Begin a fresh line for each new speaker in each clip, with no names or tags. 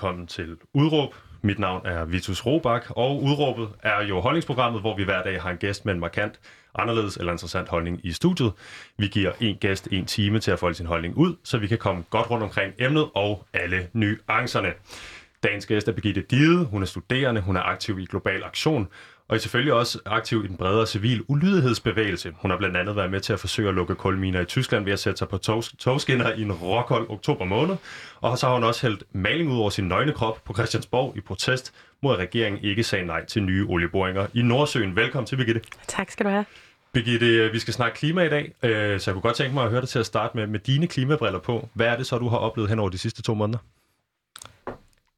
velkommen til Udråb. Mit navn er Vitus Robak, og Udråbet er jo holdningsprogrammet, hvor vi hver dag har en gæst med en markant anderledes eller interessant holdning i studiet. Vi giver en gæst en time til at folde sin holdning ud, så vi kan komme godt rundt omkring emnet og alle nuancerne. Dagens gæst er Birgitte Dide. Hun er studerende, hun er aktiv i Global Aktion, og er selvfølgelig også aktiv i den bredere civil ulydighedsbevægelse. Hun har blandt andet været med til at forsøge at lukke kulminer i Tyskland ved at sætte sig på tog, togskinner i en råkold oktober måned. Og så har hun også hældt maling ud over sin nøgne krop på Christiansborg i protest mod, at regeringen ikke sagde nej til nye olieboringer i Nordsøen. Velkommen til, Birgitte.
Tak skal du have.
Birgitte, vi skal snakke klima i dag, øh, så jeg kunne godt tænke mig at høre dig til at starte med, med dine klimabriller på. Hvad er det så, du har oplevet hen over de sidste to måneder?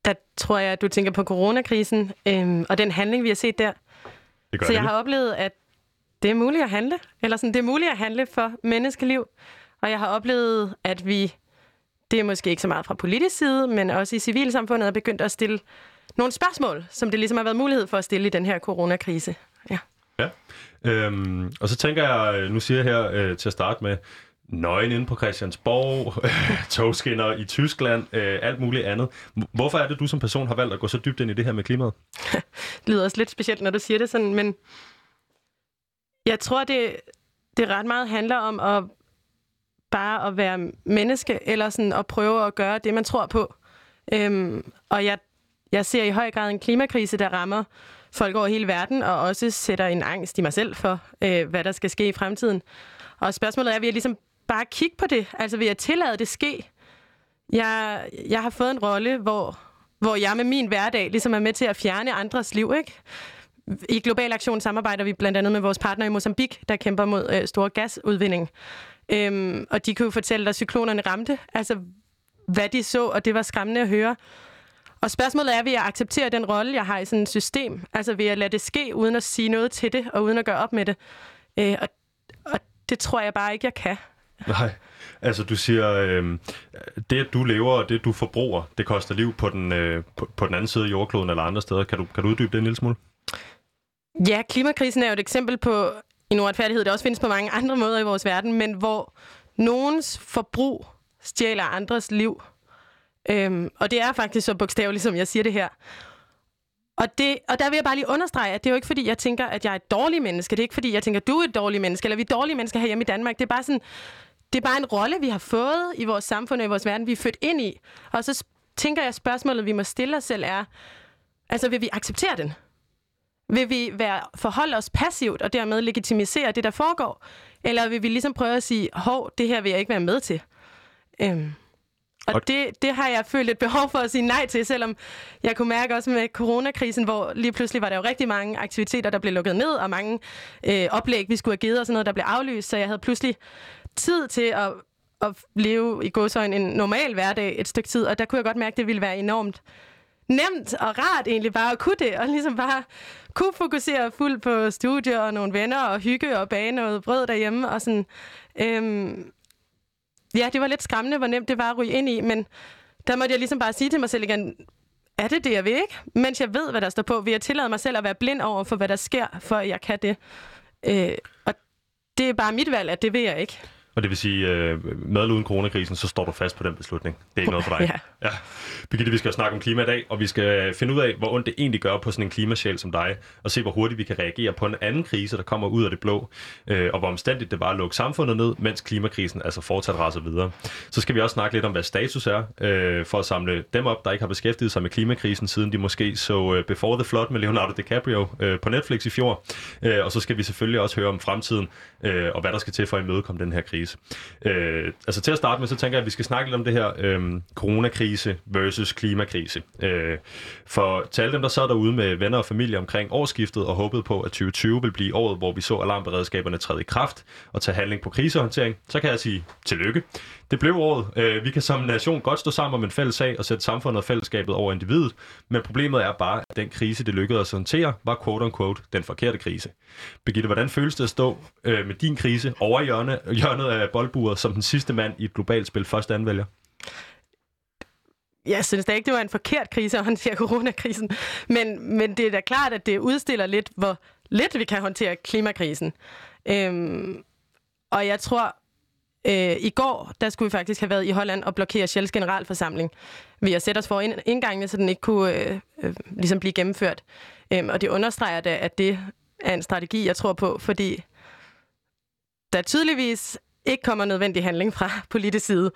Der tror jeg, at du tænker på coronakrisen øhm, og den handling, vi har set der.
Det gør
Så jeg
det.
har oplevet, at det er muligt at handle. Eller sådan, det er muligt at handle for menneskeliv. Og jeg har oplevet, at vi, det er måske ikke så meget fra politisk side, men også i civilsamfundet, er begyndt at stille nogle spørgsmål, som det ligesom har været mulighed for at stille i den her coronakrise. Ja.
Ja. Øhm, og så tænker jeg, nu siger jeg her øh, til at starte med, nøgen inde på Christiansborg, togskinner i Tyskland, øh, alt muligt andet. Hvorfor er det, du som person har valgt at gå så dybt ind i det her med klimaet?
Det lyder også lidt specielt, når du siger det sådan, men jeg tror, det, det ret meget handler om at bare at være menneske, eller sådan at prøve at gøre det, man tror på. Øhm, og jeg, jeg ser i høj grad en klimakrise, der rammer folk over hele verden, og også sætter en angst i mig selv for, øh, hvad der skal ske i fremtiden. Og spørgsmålet er, vil jeg ligesom bare kigge på det? Altså, vil jeg tillade det ske? Jeg, jeg har fået en rolle, hvor, hvor jeg med min hverdag ligesom er med til at fjerne andres liv, ikke? I Global Aktion samarbejder vi blandt andet med vores partner i Mozambique, der kæmper mod øh, stor gasudvinding. Øhm, og de kunne jo fortælle, at cyklonerne ramte, altså hvad de så, og det var skræmmende at høre. Og spørgsmålet er, vil jeg acceptere den rolle, jeg har i sådan et system? Altså vil jeg lade det ske, uden at sige noget til det, og uden at gøre op med det? Øh, og, og det tror jeg bare ikke, jeg kan.
Nej, altså du siger, øh, det at du lever og det du forbruger, det koster liv på den, øh, på, på den anden side af jordkloden eller andre steder. Kan du, kan du uddybe det en lille smule?
Ja, klimakrisen er jo et eksempel på en uretfærdighed, der også findes på mange andre måder i vores verden, men hvor nogens forbrug stjæler andres liv. Øhm, og det er faktisk så bogstaveligt, som jeg siger det her. Og, det, og der vil jeg bare lige understrege, at det er jo ikke fordi, jeg tænker, at jeg er et dårligt menneske. Det er ikke fordi, jeg tænker, at du er et dårligt menneske, eller vi er dårlige mennesker her hjemme i Danmark. Det er bare sådan, det er bare en rolle, vi har fået i vores samfund og i vores verden, vi er født ind i. Og så tænker jeg, spørgsmålet, vi må stille os selv er, altså vil vi acceptere den? Vil vi være, forholde os passivt og dermed legitimisere det, der foregår? Eller vil vi ligesom prøve at sige, hov, det her vil jeg ikke være med til? Øhm, og, og det, det har jeg følt et behov for at sige nej til, selvom jeg kunne mærke også med coronakrisen, hvor lige pludselig var der jo rigtig mange aktiviteter, der blev lukket ned, og mange øh, oplæg, vi skulle have givet og sådan noget, der blev aflyst, så jeg havde pludselig tid til at, at leve i godsøjen en normal hverdag et stykke tid, og der kunne jeg godt mærke, at det ville være enormt nemt og rart egentlig bare at kunne det, og ligesom bare kunne fokusere fuldt på studier og nogle venner og hygge og bage noget brød derhjemme og sådan. Øhm, ja, det var lidt skræmmende, hvor nemt det var at ryge ind i, men der måtte jeg ligesom bare sige til mig selv igen, er det det, jeg vil ikke? Mens jeg ved, hvad der står på, vil jeg tillade mig selv at være blind over for, hvad der sker, for at jeg kan det. Øh, og det er bare mit valg, at det vil jeg ikke.
Og det vil sige, øh, med eller uden coronakrisen, så står du fast på den beslutning. Det er ikke noget for dig.
Ja.
ja. Birgitte, vi skal snakke om klima i dag, og vi skal finde ud af, hvor ondt det egentlig gør på sådan en klimasjæl som dig, og se, hvor hurtigt vi kan reagere på en anden krise, der kommer ud af det blå, øh, og hvor omstændigt det var at lukke samfundet ned, mens klimakrisen altså fortsat raser videre. Så skal vi også snakke lidt om, hvad status er, øh, for at samle dem op, der ikke har beskæftiget sig med klimakrisen, siden de måske så øh, Before the Flood med Leonardo DiCaprio øh, på Netflix i fjor. Øh, og så skal vi selvfølgelig også høre om fremtiden, øh, og hvad der skal til for at imødekomme den her krise. Øh, altså til at starte med, så tænker jeg, at vi skal snakke lidt om det her øh, coronakrise versus klimakrise. Øh, for til alle dem, der sad derude med venner og familie omkring årsskiftet og håbede på, at 2020 vil blive året, hvor vi så alarmberedskaberne træde i kraft og tage handling på krisehåndtering, så kan jeg sige tillykke. Det blev året. Øh, vi kan som nation godt stå sammen om en fælles sag og sætte samfundet og fællesskabet over individet, men problemet er bare, at den krise, det lykkedes at håndtere, var quote-unquote den forkerte krise. Birgitte, hvordan føles det at stå øh, med din krise over hjørne, hjørnet af boldburet som den sidste mand i et globalt spil først anvælger?
Jeg synes da ikke, det var en forkert krise at håndtere coronakrisen. Men, men det er da klart, at det udstiller lidt, hvor lidt vi kan håndtere klimakrisen. Øhm, og jeg tror, Øh, I går, der skulle vi faktisk have været i Holland og blokere Shells generalforsamling ved at sætte os for indgangene, så den ikke kunne øh, øh, ligesom blive gennemført. Øhm, og det understreger da, at det er en strategi, jeg tror på, fordi der tydeligvis ikke kommer nødvendig handling fra politisk side.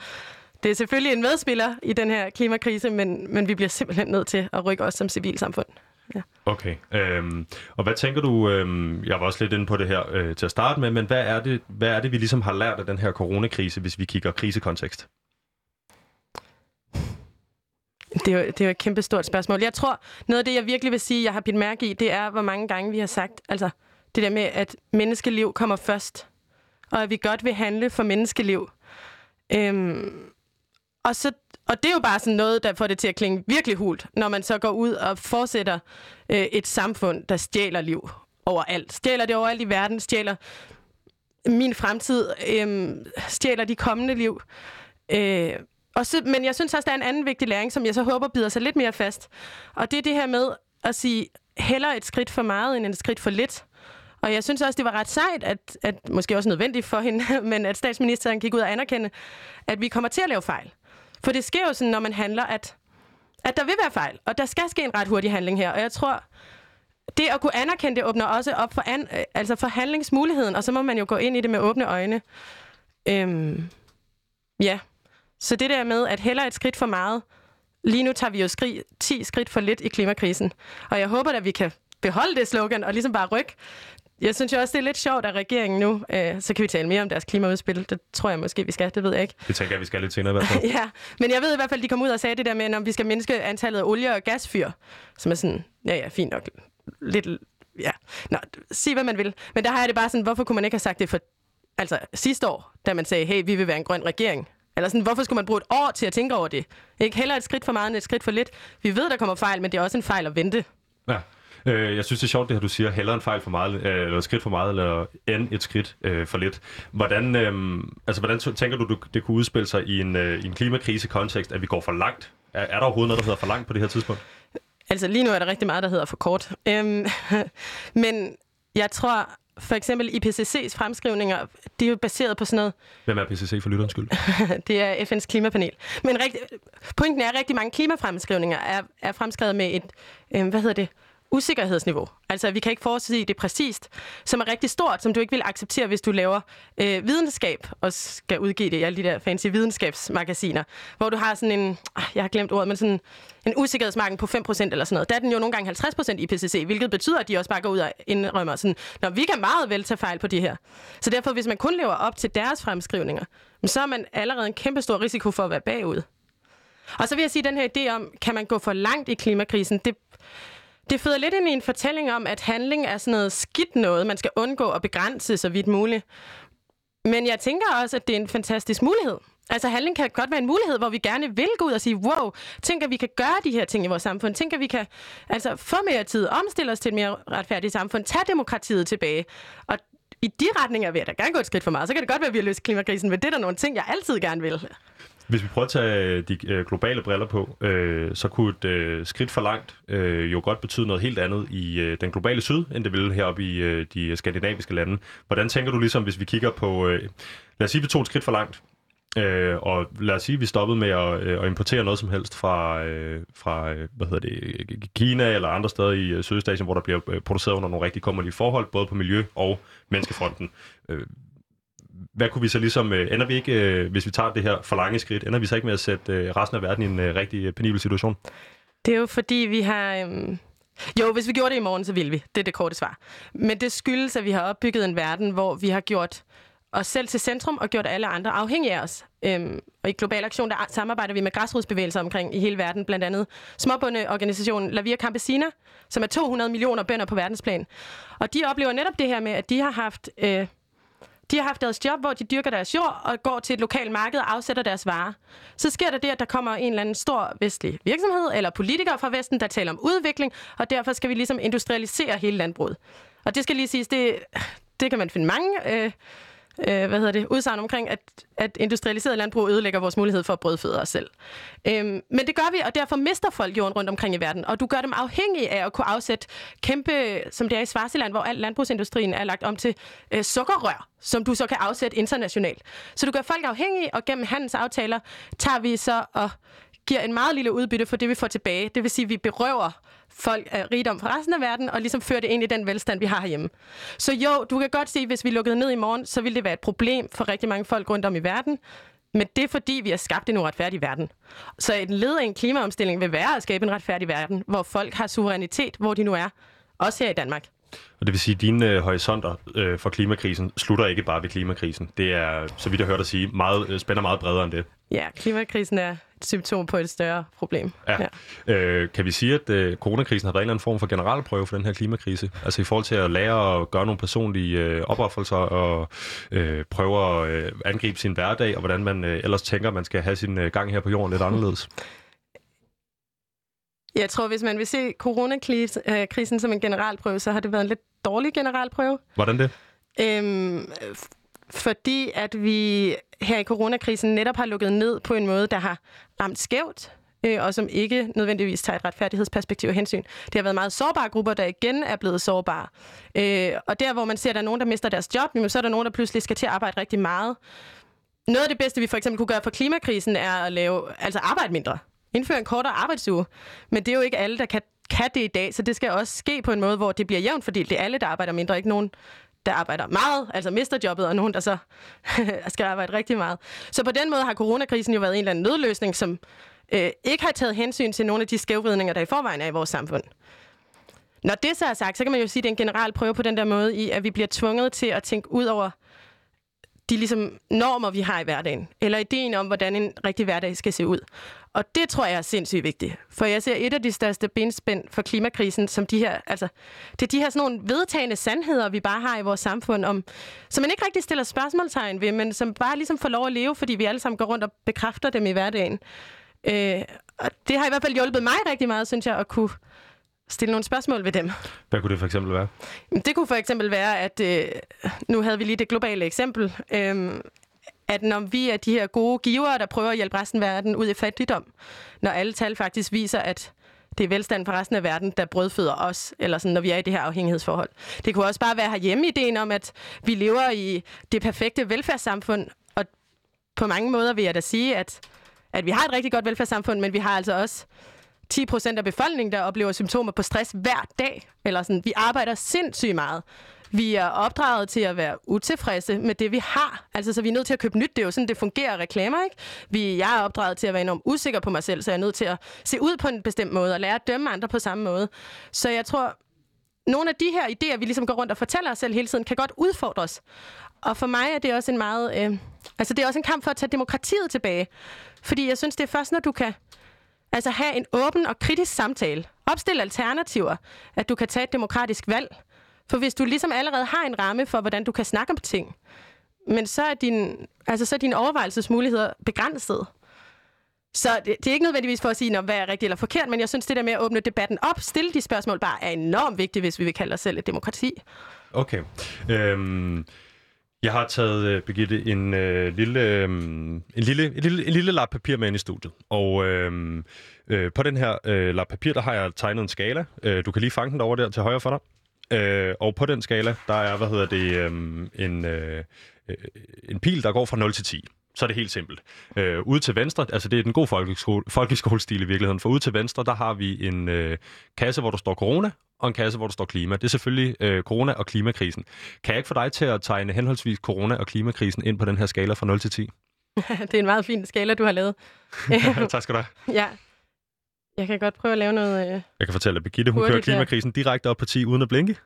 Det er selvfølgelig en medspiller i den her klimakrise, men, men vi bliver simpelthen nødt til at rykke os som civilsamfund.
Ja. Okay. Øhm, og hvad tænker du, øhm, jeg var også lidt inde på det her øh, til at starte med, men hvad er, det, hvad er det, vi ligesom har lært af den her coronakrise, hvis vi kigger krisekontekst?
Det er, jo, det er jo et kæmpe stort spørgsmål. Jeg tror, noget af det, jeg virkelig vil sige, jeg har bidt mærke i, det er, hvor mange gange vi har sagt, altså det der med, at menneskeliv kommer først, og at vi godt vil handle for menneskeliv. Øhm, og, så, og det er jo bare sådan noget, der får det til at klinge virkelig hult, når man så går ud og fortsætter øh, et samfund, der stjæler liv overalt. Stjæler det overalt i verden, stjæler min fremtid, øh, stjæler de kommende liv. Øh, og så, men jeg synes også, der er en anden vigtig læring, som jeg så håber bider sig lidt mere fast. Og det er det her med at sige, heller et skridt for meget end et skridt for lidt. Og jeg synes også, det var ret sejt, at, at måske også nødvendigt for hende, men at statsministeren gik ud og anerkende, at vi kommer til at lave fejl. For det sker jo sådan, når man handler, at, at der vil være fejl, og der skal ske en ret hurtig handling her. Og jeg tror, det at kunne anerkende det åbner også op for, an, øh, altså for handlingsmuligheden, og så må man jo gå ind i det med åbne øjne. Øhm, ja, så det der med, at heller et skridt for meget, lige nu tager vi jo skri, 10 skridt for lidt i klimakrisen. Og jeg håber at vi kan beholde det slogan og ligesom bare rykke jeg synes jo også, det er lidt sjovt, at regeringen nu, øh, så kan vi tale mere om deres klimaudspil. Det tror jeg måske, vi skal. Det ved jeg ikke.
Det tænker jeg, vi skal lidt senere i hvert fald.
ja, men jeg ved i hvert fald, de kom ud og sagde det der med, at vi skal mindske antallet af olie- og gasfyr, som er sådan, ja ja, fint nok, lidt, ja, nå, sig hvad man vil. Men der har jeg det bare sådan, hvorfor kunne man ikke have sagt det for, altså sidste år, da man sagde, hey, vi vil være en grøn regering. Eller sådan, hvorfor skulle man bruge et år til at tænke over det? Ikke heller et skridt for meget end et skridt for lidt. Vi ved, der kommer fejl, men det er også en fejl at vente.
Ja. Øh, jeg synes, det er sjovt, det her, du siger, heller en fejl for meget, øh, eller et skridt for meget, eller end et skridt øh, for lidt. Hvordan, øh, altså, hvordan tænker du, det kunne udspille sig i en, øh, i en klimakrise-kontekst, at vi går for langt? Er, er der overhovedet noget, der hedder for langt på det her tidspunkt?
Altså lige nu er der rigtig meget, der hedder for kort. Øhm, men jeg tror, for eksempel IPCC's fremskrivninger, de er jo baseret på sådan noget...
Hvem er IPCC for lytterens skyld?
det er FN's klimapanel. Men rigtig, pointen er, at rigtig mange klimafremskrivninger er, er fremskrevet med et, øh, hvad hedder det, usikkerhedsniveau. Altså, vi kan ikke forudsige det præcist, som er rigtig stort, som du ikke vil acceptere, hvis du laver øh, videnskab og skal udgive det i alle de der fancy videnskabsmagasiner, hvor du har sådan en, ah, jeg har glemt ordet, men sådan en usikkerhedsmarken på 5% eller sådan noget. Der er den jo nogle gange 50% i PCC, hvilket betyder, at de også bare går ud og indrømmer sådan, når vi kan meget vel tage fejl på det her. Så derfor, hvis man kun lever op til deres fremskrivninger, så er man allerede en kæmpe stor risiko for at være bagud. Og så vil jeg sige, at den her idé om, kan man gå for langt i klimakrisen, det, det føder lidt ind i en fortælling om, at handling er sådan noget skidt noget, man skal undgå og begrænse så vidt muligt. Men jeg tænker også, at det er en fantastisk mulighed. Altså handling kan godt være en mulighed, hvor vi gerne vil gå ud og sige, wow, tænk at vi kan gøre de her ting i vores samfund. Tænk at vi kan altså, få mere tid, omstille os til et mere retfærdigt samfund, tage demokratiet tilbage. Og i de retninger vil jeg da gerne gå et skridt for meget. Så kan det godt være, at vi har løst klimakrisen, men det er der nogle ting, jeg altid gerne vil.
Hvis vi prøver at tage de øh, globale briller på, øh, så kunne et øh, skridt for langt øh, jo godt betyde noget helt andet i øh, den globale syd, end det ville heroppe i øh, de skandinaviske lande. Hvordan tænker du ligesom, hvis vi kigger på, øh, lad os sige, vi tog et skridt for langt, Øh, og lad os sige, at vi stoppede med at, øh, at importere noget som helst fra, øh, fra øh, hvad hedder det, Kina eller andre steder i øh, Sydøstasien, hvor der bliver øh, produceret under nogle rigtig kommelige forhold, både på miljø- og menneskefronten. Øh, hvad kunne vi så ligesom, øh, ender vi ikke, øh, hvis vi tager det her for lange skridt, ender vi så ikke med at sætte øh, resten af verden i en øh, rigtig øh, penibel situation?
Det er jo fordi, vi har... Øhm, jo, hvis vi gjorde det i morgen, så ville vi. Det er det korte svar. Men det skyldes, at vi har opbygget en verden, hvor vi har gjort os selv til centrum og gjort alle andre afhængige af os. Øhm, og i Global Aktion, der samarbejder vi med græsrodsbevægelser omkring i hele verden, blandt andet småbundeorganisationen La Via Campesina, som er 200 millioner bønder på verdensplan. Og de oplever netop det her med, at de har haft øh, de har haft deres job, hvor de dyrker deres jord og går til et lokalt marked og afsætter deres varer. Så sker der det, at der kommer en eller anden stor vestlig virksomhed eller politikere fra Vesten, der taler om udvikling, og derfor skal vi ligesom industrialisere hele landbruget. Og det skal lige siges, det, det kan man finde mange... Øh, øh, hvad hedder det, udsagn omkring, at, at industrialiseret landbrug ødelægger vores mulighed for at brødføde os selv. Øhm, men det gør vi, og derfor mister folk jorden rundt omkring i verden, og du gør dem afhængige af at kunne afsætte kæmpe, som det er i Svarsiland, hvor al landbrugsindustrien er lagt om til øh, sukkerrør, som du så kan afsætte internationalt. Så du gør folk afhængige, og gennem handelsaftaler tager vi så og giver en meget lille udbytte for det, vi får tilbage. Det vil sige, at vi berøver folk af rigdom fra resten af verden, og ligesom fører det ind i den velstand, vi har herhjemme. Så jo, du kan godt se, at hvis vi lukkede ned i morgen, så ville det være et problem for rigtig mange folk rundt om i verden. Men det er fordi, vi har skabt en uretfærdig verden. Så et led af en klimaomstilling vil være at skabe en retfærdig verden, hvor folk har suverænitet, hvor de nu er. Også her i Danmark.
Og det vil sige, at dine øh, horisonter øh, for klimakrisen slutter ikke bare ved klimakrisen. Det er, så vidt jeg hørte dig sige, meget, øh, spænder meget bredere end det.
Ja, klimakrisen er symptom på et større problem.
Ja. ja. Øh, kan vi sige, at øh, coronakrisen har været en eller anden form for generalprøve for den her klimakrise? Altså i forhold til at lære at gøre nogle personlige øh, opoffelser og øh, prøve at øh, angribe sin hverdag, og hvordan man øh, ellers tænker, at man skal have sin øh, gang her på jorden lidt anderledes?
Jeg tror, hvis man vil se coronakrisen som en generalprøve, så har det været en lidt dårlig generalprøve.
Hvordan det?
Øhm, fordi at vi her i coronakrisen netop har lukket ned på en måde, der har ramt skævt, øh, og som ikke nødvendigvis tager et retfærdighedsperspektiv og hensyn. Det har været meget sårbare grupper, der igen er blevet sårbare. Øh, og der, hvor man ser, at der er nogen, der mister deres job, så er der nogen, der pludselig skal til at arbejde rigtig meget. Noget af det bedste, vi for eksempel kunne gøre for klimakrisen, er at lave, altså arbejde mindre. Indføre en kortere arbejdsuge. Men det er jo ikke alle, der kan, kan det i dag, så det skal også ske på en måde, hvor det bliver jævnt fordelt. Det er alle, der arbejder mindre, ikke nogen, der arbejder meget, altså mister jobbet, og nogen, der så skal arbejde rigtig meget. Så på den måde har coronakrisen jo været en eller anden nødløsning, som øh, ikke har taget hensyn til nogle af de skævvridninger, der i forvejen er i vores samfund. Når det så er sagt, så kan man jo sige, at det er en general prøve på den der måde i, at vi bliver tvunget til at tænke ud over de ligesom normer, vi har i hverdagen, eller ideen om, hvordan en rigtig hverdag skal se ud. Og det tror jeg er sindssygt vigtigt. For jeg ser et af de største benspænd for klimakrisen, som de her, altså, det er de her sådan nogle vedtagende sandheder, vi bare har i vores samfund, om, som man ikke rigtig stiller spørgsmålstegn ved, men som bare ligesom får lov at leve, fordi vi alle sammen går rundt og bekræfter dem i hverdagen. Øh, og det har i hvert fald hjulpet mig rigtig meget, synes jeg, at kunne stille nogle spørgsmål ved dem.
Hvad kunne det for eksempel være?
Det kunne for eksempel være, at øh, nu havde vi lige det globale eksempel, øh, at når vi er de her gode givere, der prøver at hjælpe resten af verden ud i fattigdom, når alle tal faktisk viser, at det er velstand for resten af verden, der brødføder os, eller sådan, når vi er i det her afhængighedsforhold. Det kunne også bare være herhjemme ideen om, at vi lever i det perfekte velfærdssamfund, og på mange måder vil jeg da sige, at, at vi har et rigtig godt velfærdssamfund, men vi har altså også 10 procent af befolkningen, der oplever symptomer på stress hver dag. Eller sådan, vi arbejder sindssygt meget. Vi er opdraget til at være utilfredse med det, vi har. Altså, så vi er nødt til at købe nyt. Det er jo sådan, det fungerer reklamer, ikke? Vi, jeg er opdraget til at være enormt usikker på mig selv, så jeg er nødt til at se ud på en bestemt måde og lære at dømme andre på samme måde. Så jeg tror, nogle af de her idéer, vi ligesom går rundt og fortæller os selv hele tiden, kan godt udfordres. Og for mig er det også en meget... Øh, altså, det er også en kamp for at tage demokratiet tilbage. Fordi jeg synes, det er først, når du kan Altså have en åben og kritisk samtale. Opstil alternativer, at du kan tage et demokratisk valg. For hvis du ligesom allerede har en ramme for, hvordan du kan snakke om ting, men så er, din, altså, så er dine overvejelsesmuligheder begrænset. Så det, det er ikke nødvendigvis for at sige, hvad er rigtigt eller forkert, men jeg synes, det der med at åbne debatten op, stille de spørgsmål, bare er enormt vigtigt, hvis vi vil kalde os selv et demokrati.
Okay. Øhm, jeg har taget, uh, Birgitte, en, uh, lille, um, en, lille, en, lille, en lille lap papir med ind i studiet. Og øh, øh, på den her øh, lap papir, der har jeg tegnet en skala. Øh, du kan lige fange den over der til højre for dig. Øh, og på den skala, der er, hvad hedder det, øh, en, øh, en pil, der går fra 0 til 10 så er det helt simpelt. Øh, ude til venstre, altså det er den gode folkeskole, folkeskolestil i virkeligheden, for ude til venstre, der har vi en øh, kasse, hvor der står corona, og en kasse, hvor der står klima. Det er selvfølgelig øh, corona og klimakrisen. Kan jeg ikke få dig til at tegne henholdsvis corona og klimakrisen ind på den her skala fra 0 til 10?
det er en meget fin skala, du har lavet.
tak skal du have.
Ja. Jeg kan godt prøve at lave noget... Øh...
Jeg kan fortælle, at Birgitte, hun kører klimakrisen direkte op på 10 uden at blinke.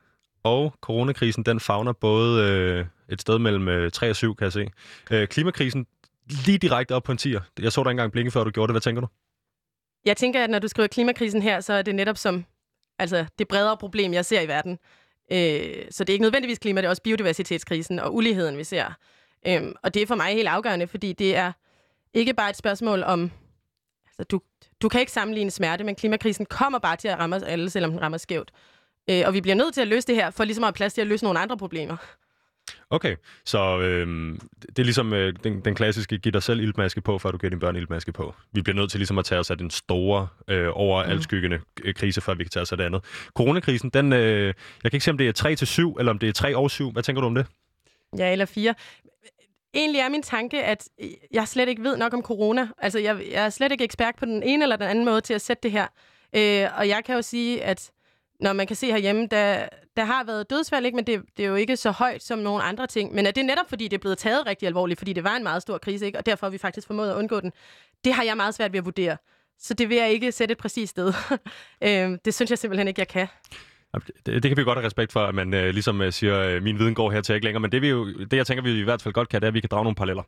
Og coronakrisen, den fagner både øh, et sted mellem øh, 3 og 7, kan jeg se. Øh, klimakrisen, lige direkte op på en 10'er. Jeg så dig engang blinke, før du gjorde det. Hvad tænker du?
Jeg tænker, at når du skriver klimakrisen her, så er det netop som altså, det bredere problem, jeg ser i verden. Øh, så det er ikke nødvendigvis klima, det er også biodiversitetskrisen og uligheden, vi ser. Øh, og det er for mig helt afgørende, fordi det er ikke bare et spørgsmål om... Altså, du, du kan ikke sammenligne smerte, men klimakrisen kommer bare til at ramme os alle, selvom den rammer skævt. Øh, og vi bliver nødt til at løse det her, for ligesom at have plads til at løse nogle andre problemer.
Okay, så øh, det er ligesom øh, den, den klassiske, giv dig selv iltmaske på, før du giver dine børn iltmaske på. Vi bliver nødt til ligesom at tage os af den store, øh, over mm. øh, krise, før vi kan tage os af det andet. Coronakrisen, den, øh, jeg kan ikke se, om det er 3 til 7, eller om det er 3 og 7. Hvad tænker du om det?
Ja, eller 4. Egentlig er min tanke, at jeg slet ikke ved nok om corona. Altså, jeg, jeg er slet ikke ekspert på den ene eller den anden måde til at sætte det her. Øh, og jeg kan jo sige, at når man kan se herhjemme, der, der har været dødsfald, ikke? men det, det er jo ikke så højt som nogle andre ting. Men er det netop, fordi det er blevet taget rigtig alvorligt, fordi det var en meget stor krise, ikke? og derfor har vi faktisk formået at undgå den? Det har jeg meget svært ved at vurdere. Så det vil jeg ikke sætte et præcist sted. øh, det synes jeg simpelthen ikke, jeg kan.
Det, det kan vi godt have respekt for, at man øh, ligesom øh, siger, øh, min viden går her til ikke længere, men det, vi jo, det jeg tænker, vi i hvert fald godt kan, det er, at vi kan drage nogle paralleller.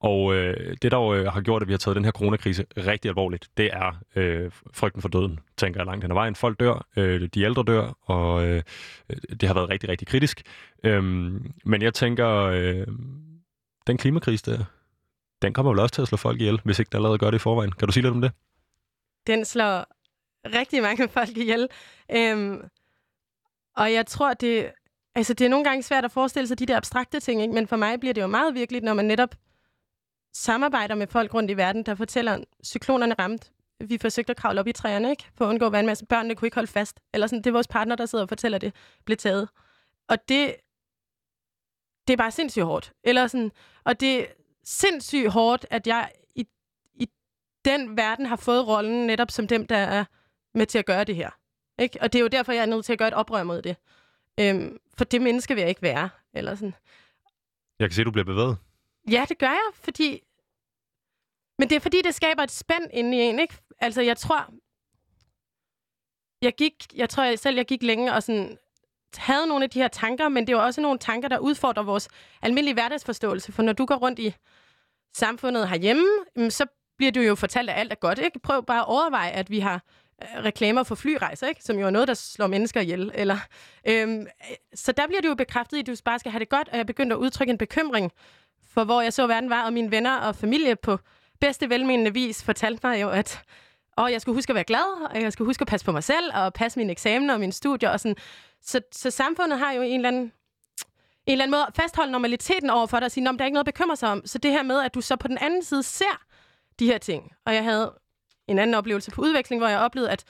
Og øh, det, der jo øh, har gjort, at vi har taget den her coronakrise rigtig alvorligt, det er øh, frygten for døden, tænker jeg langt hen ad vejen. Folk dør, øh, de ældre dør, og øh, det har været rigtig, rigtig kritisk. Øh, men jeg tænker, øh, den klimakrise der, den kommer vel også til at slå folk ihjel, hvis ikke den allerede gør det i forvejen. Kan du sige lidt om det?
Den slår rigtig mange folk ihjel. Øhm, og jeg tror, det, altså, det er nogle gange svært at forestille sig de der abstrakte ting, ikke? men for mig bliver det jo meget virkeligt, når man netop samarbejder med folk rundt i verden, der fortæller, at cyklonerne ramte. Vi forsøgte at kravle op i træerne, ikke? For at undgå vandmasse. Børnene kunne ikke holde fast. Eller sådan, det er vores partner, der sidder og fortæller, at det blev taget. Og det, det er bare sindssygt hårdt. Eller sådan, og det er sindssygt hårdt, at jeg i, i den verden har fået rollen netop som dem, der er med til at gøre det her. Ikke? Og det er jo derfor, jeg er nødt til at gøre et oprør mod det. Øhm, for det menneske vil jeg ikke være. Eller sådan.
Jeg kan se, at du bliver bevæget.
Ja, det gør jeg, fordi... Men det er fordi, det skaber et spænd inde i en, ikke? Altså, jeg tror... Jeg gik... Jeg tror jeg selv, jeg gik længe og sådan havde nogle af de her tanker, men det er jo også nogle tanker, der udfordrer vores almindelige hverdagsforståelse. For når du går rundt i samfundet herhjemme, så bliver du jo fortalt, at alt er godt. Ikke? Prøv bare at overveje, at vi har reklamer for flyrejser, ikke? som jo er noget, der slår mennesker ihjel. Eller, øhm, så der bliver det jo bekræftet i, at du bare skal have det godt, og jeg begyndte at udtrykke en bekymring for, hvor jeg så verden var, og mine venner og familie på bedste velmenende vis fortalte mig jo, at og jeg skulle huske at være glad, og jeg skulle huske at passe på mig selv, og passe mine eksamener og mine studier. Og sådan. Så, så samfundet har jo en eller anden en eller anden måde at fastholde normaliteten over for dig og sige, at der er ikke noget at bekymre sig om. Så det her med, at du så på den anden side ser de her ting. Og jeg havde en anden oplevelse på udveksling, hvor jeg oplevede at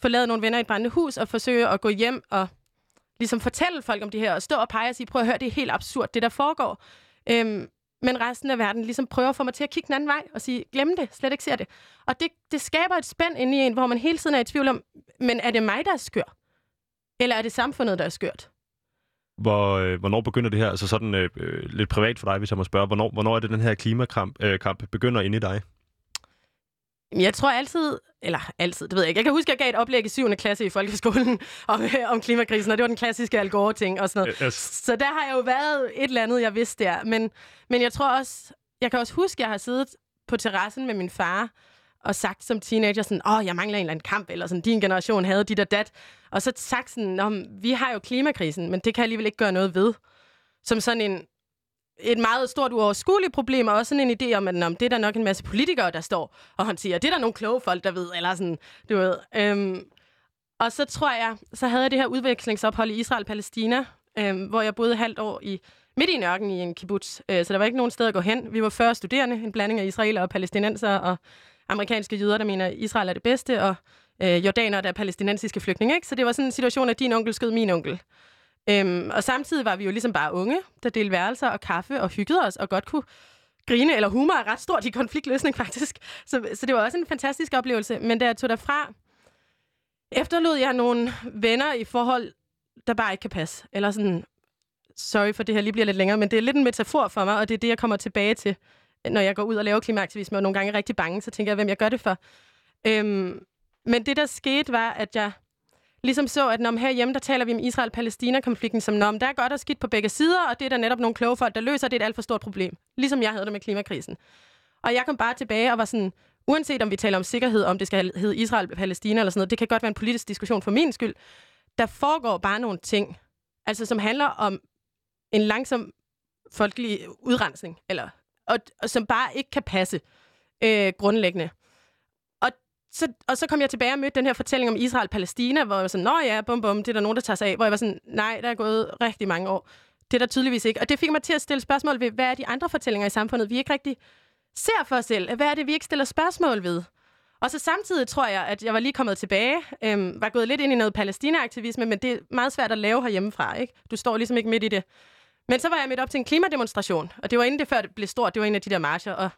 forlade nogle venner i et brændende hus og forsøge at gå hjem og ligesom fortælle folk om det her, og stå og pege og sige, prøv at høre, det er helt absurd, det der foregår. Øhm, men resten af verden ligesom prøver at få mig til at kigge den anden vej og sige, glem det, slet ikke ser det. Og det, det skaber et spænd inde i en, hvor man hele tiden er i tvivl om, men er det mig, der er skør? Eller er det samfundet, der er skørt?
Hvor, øh, hvornår begynder det her, altså sådan øh, øh lidt privat for dig, hvis jeg må spørge, hvornår, hvornår er det, den her klimakamp øh, kamp begynder inde i dig?
Jeg tror altid, eller altid, det ved jeg ikke. Jeg kan huske, at jeg gav et oplæg i 7. klasse i folkeskolen om, om klimakrisen, og det var den klassiske Al Gore-ting og sådan noget. Yes. Så der har jeg jo været et eller andet, jeg vidste der. Men, men jeg tror også, jeg kan også huske, at jeg har siddet på terrassen med min far, og sagt som teenager sådan, åh, oh, jeg mangler en eller anden kamp, eller sådan, din generation havde dit og dat. Og så sagt sådan, vi har jo klimakrisen, men det kan jeg alligevel ikke gøre noget ved. Som sådan en, et meget stort uoverskueligt problem, og også sådan en idé om, at om det er der nok en masse politikere, der står og håndterer. Det er der nogle kloge folk, der ved, eller sådan, du ved. Øhm, og så tror jeg, så havde jeg det her udvekslingsophold i Israel-Palæstina, øhm, hvor jeg boede halvt år i midt i nørken i en kibbutz. Øh, så der var ikke nogen sted at gå hen. Vi var 40 studerende, en blanding af israeler og palæstinenser, og amerikanske jøder, der mener, at Israel er det bedste, og øh, jordanere, der er palæstinensiske flygtninge. Ikke? Så det var sådan en situation, at din onkel skød min onkel. Øhm, og samtidig var vi jo ligesom bare unge, der delte værelser og kaffe og hyggede os og godt kunne grine, eller humor er ret stort i konfliktløsning faktisk. Så, så det var også en fantastisk oplevelse. Men da jeg tog derfra, efterlod jeg nogle venner i forhold, der bare ikke kan passe. Eller sådan, sorry for det her lige bliver lidt længere, men det er lidt en metafor for mig, og det er det, jeg kommer tilbage til, når jeg går ud og laver klimaaktivisme, og nogle gange er rigtig bange, så tænker jeg, hvem jeg gør det for. Øhm, men det, der skete, var, at jeg ligesom så, at når herhjemme, der taler vi om Israel-Palæstina-konflikten som, om, der er godt og skidt på begge sider, og det er der netop nogle kloge folk, der løser, det er et alt for stort problem. Ligesom jeg havde det med klimakrisen. Og jeg kom bare tilbage og var sådan, uanset om vi taler om sikkerhed, om det skal hedde Israel-Palæstina eller sådan noget, det kan godt være en politisk diskussion for min skyld. Der foregår bare nogle ting, altså som handler om en langsom folkelig udrensning, eller, og, og som bare ikke kan passe øh, grundlæggende så, og så kom jeg tilbage og mødte den her fortælling om Israel-Palæstina, hvor jeg var sådan, nå ja, bum bum, det er der nogen, der tager sig af. Hvor jeg var sådan, nej, der er gået rigtig mange år. Det er der tydeligvis ikke. Og det fik mig til at stille spørgsmål ved, hvad er de andre fortællinger i samfundet, vi ikke rigtig ser for os selv? Hvad er det, vi ikke stiller spørgsmål ved? Og så samtidig tror jeg, at jeg var lige kommet tilbage, øhm, var gået lidt ind i noget palæstinaaktivisme, men det er meget svært at lave herhjemmefra, ikke? Du står ligesom ikke midt i det. Men så var jeg midt op til en klimademonstration, og det var inden det før det blev stort, det var en af de der marcher, og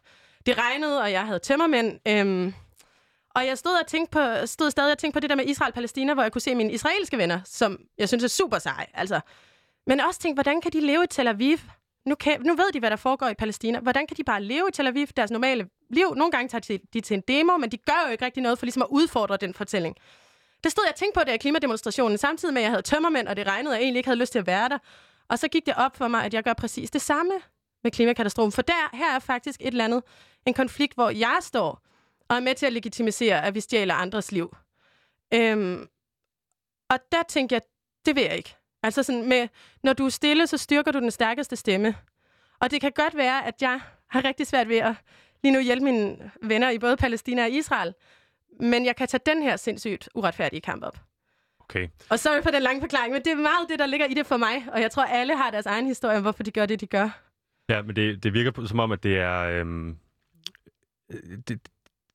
det regnede, og jeg havde tømmermænd, øhm, og jeg stod, og tænkte på, stod stadig og tænkte på det der med Israel-Palæstina, hvor jeg kunne se mine israelske venner, som jeg synes er super seje. Altså. Men også tænkte, hvordan kan de leve i Tel Aviv? Nu, kan, nu ved de, hvad der foregår i Palæstina. Hvordan kan de bare leve i Tel Aviv, deres normale liv? Nogle gange tager de, de til en demo, men de gør jo ikke rigtig noget for ligesom at udfordre den fortælling. Det stod jeg og tænkte på, der i klimademonstrationen, samtidig med, at jeg havde tømmermænd, og det regnede, og jeg egentlig ikke havde lyst til at være der. Og så gik det op for mig, at jeg gør præcis det samme med klimakatastrofen. For der, her er faktisk et eller andet, en konflikt, hvor jeg står og er med til at legitimisere, at vi stjæler andres liv. Øhm, og der tænker jeg, det vil jeg ikke. Altså sådan med, når du er stille, så styrker du den stærkeste stemme. Og det kan godt være, at jeg har rigtig svært ved at lige nu hjælpe mine venner i både Palæstina og Israel. Men jeg kan tage den her sindssygt uretfærdige kamp op.
Okay.
Og sorry for den lange forklaring, men det er meget det, der ligger i det for mig. Og jeg tror, alle har deres egen historie om, hvorfor de gør det, de gør.
Ja, men det, det virker som om, at det er... Øhm, det,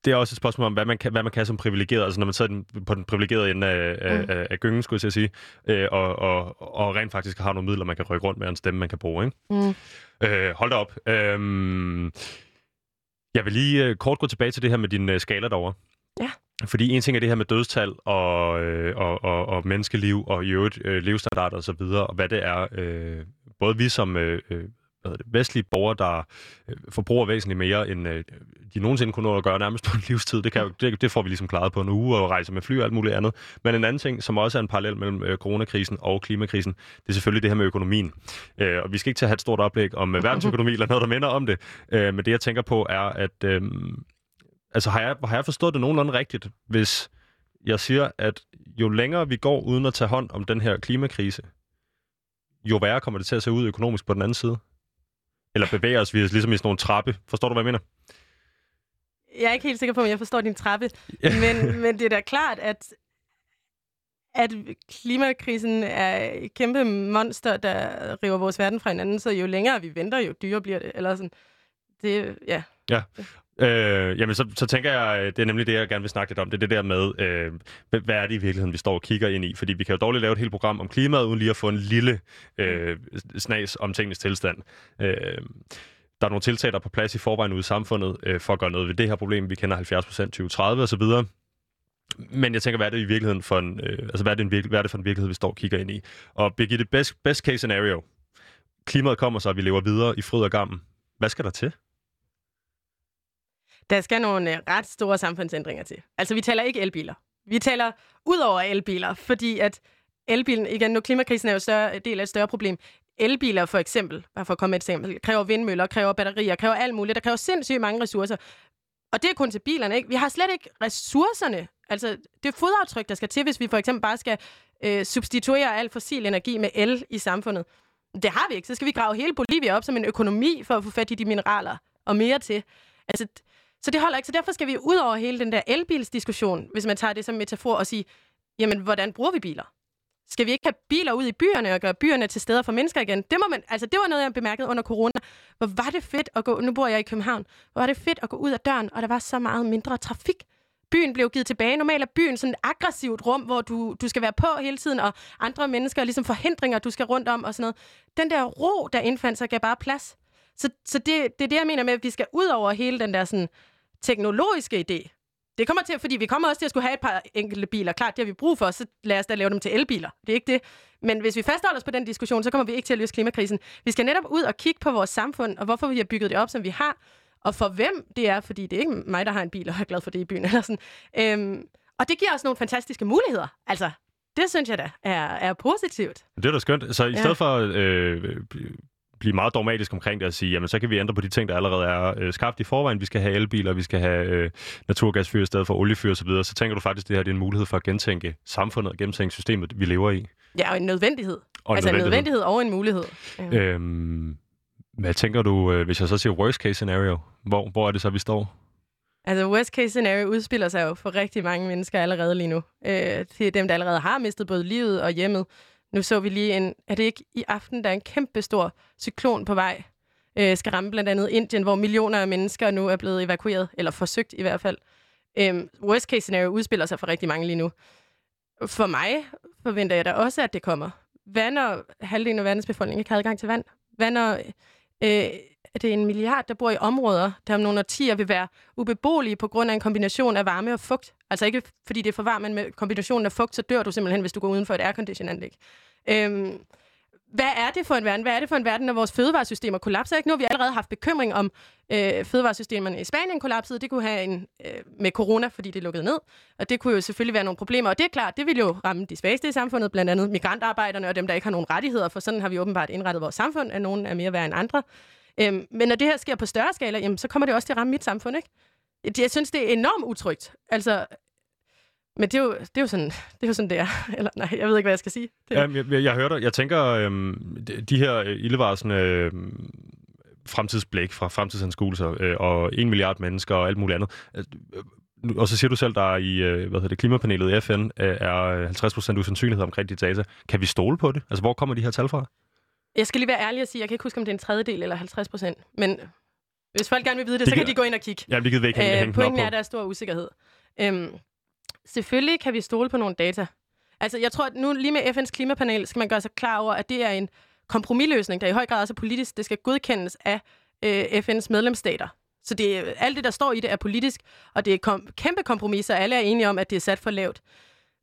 det er også et spørgsmål om, hvad man kan, hvad man kan som privilegeret, altså når man sidder på den privilegerede ende af, mm. af, af gyngen, skulle jeg sige, øh, og, og, og rent faktisk har nogle midler, man kan rykke rundt med, og en stemme, man kan bruge. Ikke? Mm. Øh, hold da op. Øh, jeg vil lige øh, kort gå tilbage til det her med din øh, skala derovre.
Ja.
Fordi en ting er det her med dødstal og, øh, og, og, og menneskeliv og i øvrigt øh, levestandard og så videre, og hvad det er, øh, både vi som øh, øh hvad det, vestlige borgere, der øh, forbruger væsentligt mere, end øh, de nogensinde kunne nå at gøre nærmest på en livstid. Det, kan, det, det får vi ligesom klaret på en uge og rejse med fly og alt muligt andet. Men en anden ting, som også er en parallel mellem øh, coronakrisen og klimakrisen, det er selvfølgelig det her med økonomien. Øh, og vi skal ikke til at have et stort oplæg om øh, verdensøkonomi eller noget, der minder om det. Øh, men det, jeg tænker på, er, at øh, altså, har, jeg, har jeg forstået det nogenlunde rigtigt, hvis jeg siger, at jo længere vi går uden at tage hånd om den her klimakrise, jo værre kommer det til at se ud økonomisk på den anden side? Eller bevæger os vi ligesom i sådan nogle trappe. Forstår du, hvad jeg mener?
Jeg er ikke helt sikker på, om jeg forstår din trappe. men, men det er da klart, at, at klimakrisen er et kæmpe monster, der river vores verden fra hinanden. Så jo længere vi venter, jo dyrere bliver det. Eller sådan. Det, ja.
Ja. Øh, jamen, så, så tænker jeg, øh, det er nemlig det, jeg gerne vil snakke lidt om. Det er det der med, øh, hvad er det i virkeligheden, vi står og kigger ind i? Fordi vi kan jo dårligt lave et helt program om klimaet, uden lige at få en lille øh, snas om tingens tilstand. Øh, der er nogle tiltag, der er på plads i forvejen ude i samfundet øh, for at gøre noget ved det her problem. Vi kender 70 procent 2030 osv. Men jeg tænker, hvad er det i virkeligheden for en, øh, altså, hvad er, det en virke, hvad er det for en virkelighed, vi står og kigger ind i? Og Birgitte, best, best case scenario. Klimaet kommer så, og vi lever videre i fryd og gammen. Hvad skal der til?
Der skal nogle øh, ret store samfundsændringer til. Altså, vi taler ikke elbiler. Vi taler ud over elbiler, fordi at elbilen, igen, nu klimakrisen er jo større øh, del af et større problem. Elbiler for eksempel, bare for at komme med et eksempel, kræver vindmøller, kræver batterier, kræver alt muligt. Der kræver sindssygt mange ressourcer. Og det er kun til bilerne, ikke? Vi har slet ikke ressourcerne. Altså, det er fodaftryk, der skal til, hvis vi for eksempel bare skal øh, substituere al fossil energi med el i samfundet. Det har vi ikke. Så skal vi grave hele Bolivia op som en økonomi for at få fat i de mineraler og mere til. Altså, så det holder ikke. Så derfor skal vi ud over hele den der elbilsdiskussion, hvis man tager det som metafor, og sige, jamen, hvordan bruger vi biler? Skal vi ikke have biler ud i byerne og gøre byerne til steder for mennesker igen? Det, må man, altså, det var noget, jeg bemærkede under corona. Hvor var det fedt at gå... Nu bor jeg i København. Hvor var det fedt at gå ud af døren, og der var så meget mindre trafik. Byen blev givet tilbage. Normalt er byen sådan et aggressivt rum, hvor du, du skal være på hele tiden, og andre mennesker er ligesom forhindringer, du skal rundt om og sådan noget. Den der ro, der indfandt sig, gav bare plads. Så, så det, det er det, jeg mener med, at vi skal ud over hele den der sådan teknologiske idé. Det kommer til, fordi vi kommer også til at skulle have et par enkelte biler. Klart, det har vi brug for, så lad os da lave dem til elbiler. Det er ikke det. Men hvis vi fastholder os på den diskussion, så kommer vi ikke til at løse klimakrisen. Vi skal netop ud og kigge på vores samfund, og hvorfor vi har bygget det op, som vi har, og for hvem det er, fordi det er ikke mig, der har en bil og er glad for det i byen. Eller sådan. Øhm, og det giver os nogle fantastiske muligheder. Altså, det synes jeg da er, er positivt.
Det er da skønt. Så i ja. stedet for øh, blive meget dogmatisk omkring det og sige, jamen så kan vi ændre på de ting, der allerede er øh, skabt i forvejen. Vi skal have elbiler, vi skal have øh, naturgasfyr i stedet for oliefyr osv. Så, så tænker du faktisk, at det her det er en mulighed for at gentænke samfundet og gentænke systemet, vi lever i.
Ja, og en nødvendighed. Og altså en nødvendighed. en nødvendighed og en mulighed.
Ja. Øhm, hvad tænker du, øh, hvis jeg så siger worst case scenario? Hvor, hvor er det så, vi står?
Altså, worst case scenario udspiller sig jo for rigtig mange mennesker allerede lige nu. Øh, det er dem, der allerede har mistet både livet og hjemmet nu så vi lige en, er det ikke i aften, der er en kæmpe stor cyklon på vej, øh, skal ramme blandt andet Indien, hvor millioner af mennesker nu er blevet evakueret, eller forsøgt i hvert fald. Øh, worst case scenario udspiller sig for rigtig mange lige nu. For mig forventer jeg da også, at det kommer. Hvad når halvdelen af verdens befolkning ikke har adgang til vand? Hvad når øh, er det en milliard, der bor i områder, der om nogle årtier vil være ubeboelige på grund af en kombination af varme og fugt? Altså ikke fordi det er for varmt, men med kombinationen af fugt, så dør du simpelthen, hvis du går uden for et airconditionanlæg. Øhm, hvad er det for en verden? Hvad er det for en verden, når vores fødevaresystemer kollapser? Ikke? Nu har vi allerede haft bekymring om øh, fødevaresystemerne i Spanien kollapsede. Det kunne have en øh, med corona, fordi det lukkede ned. Og det kunne jo selvfølgelig være nogle problemer. Og det er klart, det vil jo ramme de svageste i samfundet, blandt andet migrantarbejderne og dem, der ikke har nogen rettigheder. For sådan har vi åbenbart indrettet vores samfund, at nogen er mere værd end andre. Øhm, men når det her sker på større skala, jamen, så kommer det også til at ramme mit samfund. Ikke? Jeg synes, det er enormt utrygt. Altså, men det er, jo, det er jo sådan, det er jo sådan, det er. Eller nej, jeg ved ikke, hvad jeg skal sige. Det.
Jamen, jeg, jeg, jeg hører dig. Jeg tænker, øhm, de, de her øh, ildevarsende øhm, fremtidsblik fra fremtidsanskuelser øh, og en milliard mennesker og alt muligt andet. Øh, øh og så siger du selv, der i øh, hvad hedder det, klimapanelet i FN er 50% usandsynlighed omkring de data. Kan vi stole på det? Altså, hvor kommer de her tal fra?
Jeg skal lige være ærlig og sige, jeg kan ikke huske, om det er en tredjedel eller 50 procent. Men hvis folk gerne vil vide det, det så kan de gå ind og kigge.
Ja, det kan vi ikke hænge,
øh, Pointen er, at der er stor usikkerhed. Øhm, selvfølgelig kan vi stole på nogle data. Altså, jeg tror, at nu lige med FN's klimapanel skal man gøre sig klar over, at det er en kompromisløsning, der i høj grad også er politisk. Det skal godkendes af øh, FN's medlemsstater. Så det, alt det, der står i det, er politisk, og det er kom, kæmpe kompromiser. Alle er enige om, at det er sat for lavt.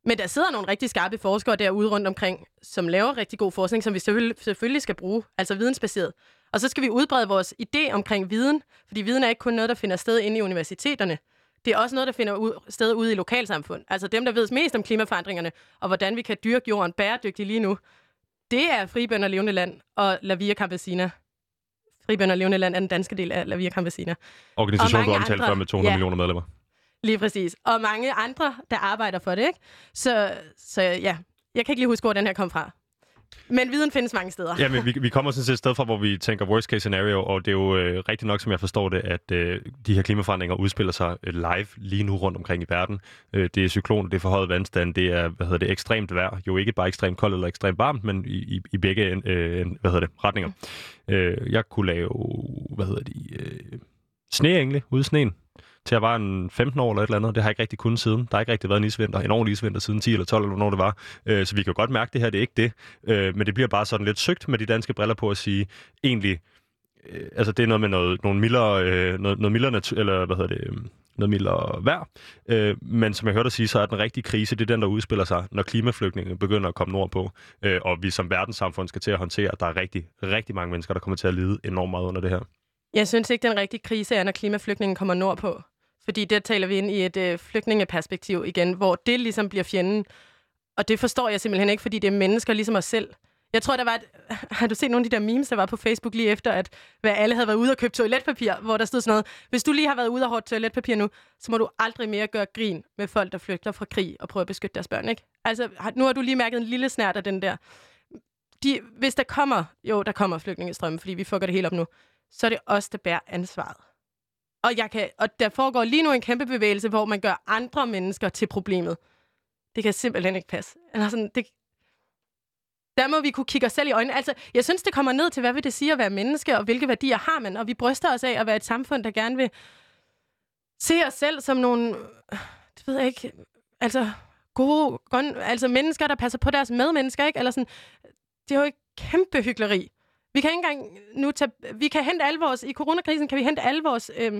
Men der sidder nogle rigtig skarpe forskere derude rundt omkring, som laver rigtig god forskning, som vi selvfølgelig, skal bruge, altså vidensbaseret. Og så skal vi udbrede vores idé omkring viden, fordi viden er ikke kun noget, der finder sted inde i universiteterne. Det er også noget, der finder ud, sted ude i lokalsamfund. Altså dem, der ved mest om klimaforandringerne, og hvordan vi kan dyrke jorden bæredygtigt lige nu, det er Fribønder Levende Land og La Via Campesina. Fribønder Levende Land er den danske del af La Via Campesina.
Organisationen, du omtalte før med 200 ja, millioner medlemmer.
Lige præcis. Og mange andre, der arbejder for det, ikke? Så, så ja, jeg kan ikke lige huske, hvor den her kom fra. Men viden findes mange steder.
Ja, men vi, vi kommer sådan set et sted fra, hvor vi tænker worst case scenario, og det er jo øh, rigtigt nok, som jeg forstår det, at øh, de her klimaforandringer udspiller sig øh, live lige nu rundt omkring i verden. Øh, det er cykloner, det er forhøjet vandstand, det er hvad hedder det, ekstremt vejr. Jo ikke bare ekstremt koldt eller ekstremt varmt, men i, i, i begge øh, hvad hedder det, retninger. Øh, jeg kunne lave, hvad hedder de, øh, sneengle ude i sneen til jeg var en 15 år eller et eller andet. Det har jeg ikke rigtig kunnet siden. Der har ikke rigtig været en isvinter, en ordentlig isvinter siden 10 eller 12, eller hvornår det var. Øh, så vi kan godt mærke, at det her det er ikke det. Øh, men det bliver bare sådan lidt søgt med de danske briller på at sige, egentlig, øh, altså det er noget med noget, nogle mildere, øh, noget, noget mildere natur, eller hvad hedder det, øh, noget mildere vejr. Øh, men som jeg hørte dig sige, så er den rigtige krise, det er den, der udspiller sig, når klimaflygtningene begynder at komme nordpå, øh, og vi som verdenssamfund skal til at håndtere, at der er rigtig, rigtig mange mennesker, der kommer til at lide enormt meget under det her.
Jeg synes ikke, den rigtige krise er, når klimaflygtningen kommer nordpå. Fordi der taler vi ind i et øh, flygtningeperspektiv igen, hvor det ligesom bliver fjenden. Og det forstår jeg simpelthen ikke, fordi det er mennesker ligesom os selv. Jeg tror, der var et... Har du set nogle af de der memes, der var på Facebook lige efter, at hvad alle havde været ude og købe toiletpapir, hvor der stod sådan noget, hvis du lige har været ude og hårdt toiletpapir nu, så må du aldrig mere gøre grin med folk, der flygter fra krig og prøver at beskytte deres børn, ikke? Altså, nu har du lige mærket en lille snært af den der. De, hvis der kommer, jo, der kommer flygtningestrømme, fordi vi fucker det helt op nu, så er det os, der bærer ansvaret. Og, jeg kan, og der foregår lige nu en kæmpe bevægelse, hvor man gør andre mennesker til problemet. Det kan simpelthen ikke passe. Eller sådan, det, der må vi kunne kigge os selv i øjnene. Altså, jeg synes, det kommer ned til, hvad vil det sige at være menneske, og hvilke værdier har man? Og vi bryster os af at være et samfund, der gerne vil se os selv som nogle, det ved jeg ikke, altså gode, grøn, altså mennesker, der passer på deres medmennesker, ikke? Eller sådan, det er jo et kæmpe hyggeleri. Vi kan ikke engang nu tage, vi kan hente alle vores, i coronakrisen kan vi hente alle vores, øh,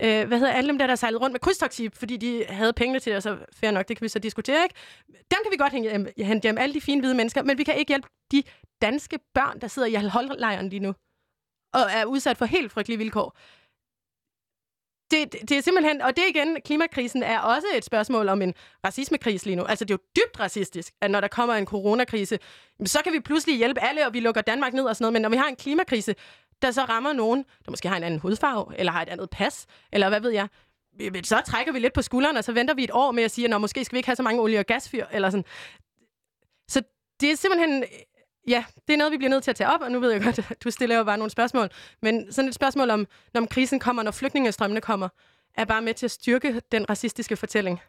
øh, hvad hedder alle dem der, der sejlede rundt med krydstogtskib, fordi de havde pengene til det, så fair nok, det kan vi så diskutere, ikke? Dem kan vi godt hente hjem, hente hjem, alle de fine hvide mennesker, men vi kan ikke hjælpe de danske børn, der sidder i holdlejren lige nu, og er udsat for helt frygtelige vilkår det, det er simpelthen, og det igen, klimakrisen er også et spørgsmål om en racismekrise lige nu. Altså, det er jo dybt racistisk, at når der kommer en coronakrise, så kan vi pludselig hjælpe alle, og vi lukker Danmark ned og sådan noget. Men når vi har en klimakrise, der så rammer nogen, der måske har en anden hudfarve, eller har et andet pas, eller hvad ved jeg, så trækker vi lidt på skulderen, og så venter vi et år med at sige, at måske skal vi ikke have så mange olie- og gasfyr, eller sådan. Så det er simpelthen Ja, det er noget, vi bliver nødt til at tage op, og nu ved jeg godt, at du stiller jo bare nogle spørgsmål. Men sådan et spørgsmål om, når krisen kommer, når flygtningestrømmene kommer, er bare med til at styrke den racistiske fortælling.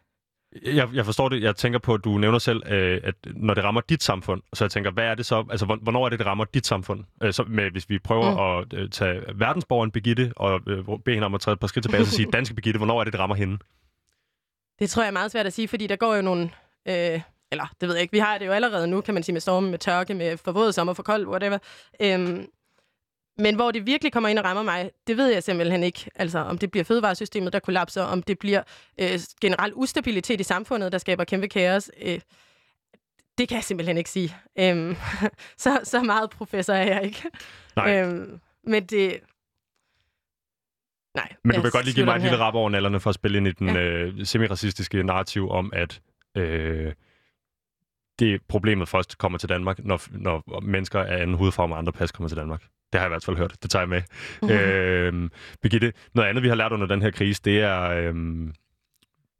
Jeg, jeg forstår det. Jeg tænker på, at du nævner selv, øh, at når det rammer dit samfund, så jeg tænker, hvad er det så? Altså, hvor- hvornår er det, det rammer dit samfund? Øh, så med, hvis vi prøver mm. at øh, tage verdensborgeren Birgitte og øh, bede hende om at træde et par skridt tilbage og sige, danske Birgitte, hvornår er det, det rammer hende?
Det tror jeg er meget svært at sige, fordi der går jo nogle... Øh, eller, det ved jeg ikke. Vi har det jo allerede nu, kan man sige, med storme, med tørke, med for våd sommer, for kold, whatever. Øhm, men hvor det virkelig kommer ind og rammer mig, det ved jeg simpelthen ikke. Altså, om det bliver fødevaresystemet, der kollapser, om det bliver øh, generel ustabilitet i samfundet, der skaber kæmpe kaos. Øh, det kan jeg simpelthen ikke sige. Øhm, så, så meget professor er jeg ikke.
Nej.
Øhm, men det... Nej.
Men du vil godt lige give mig et
den
lille rap over nallerne for at spille ind i den
Ja.
øh, semiracistiske narrativ om, at øh, det er problemet først kommer til Danmark, når, når mennesker af anden hudfarve med andre pas kommer til Danmark. Det har jeg i hvert fald hørt. Det tager jeg med.
Mhm.
Øh, Birgitte, noget andet, vi har lært under den her krise, det er, øh,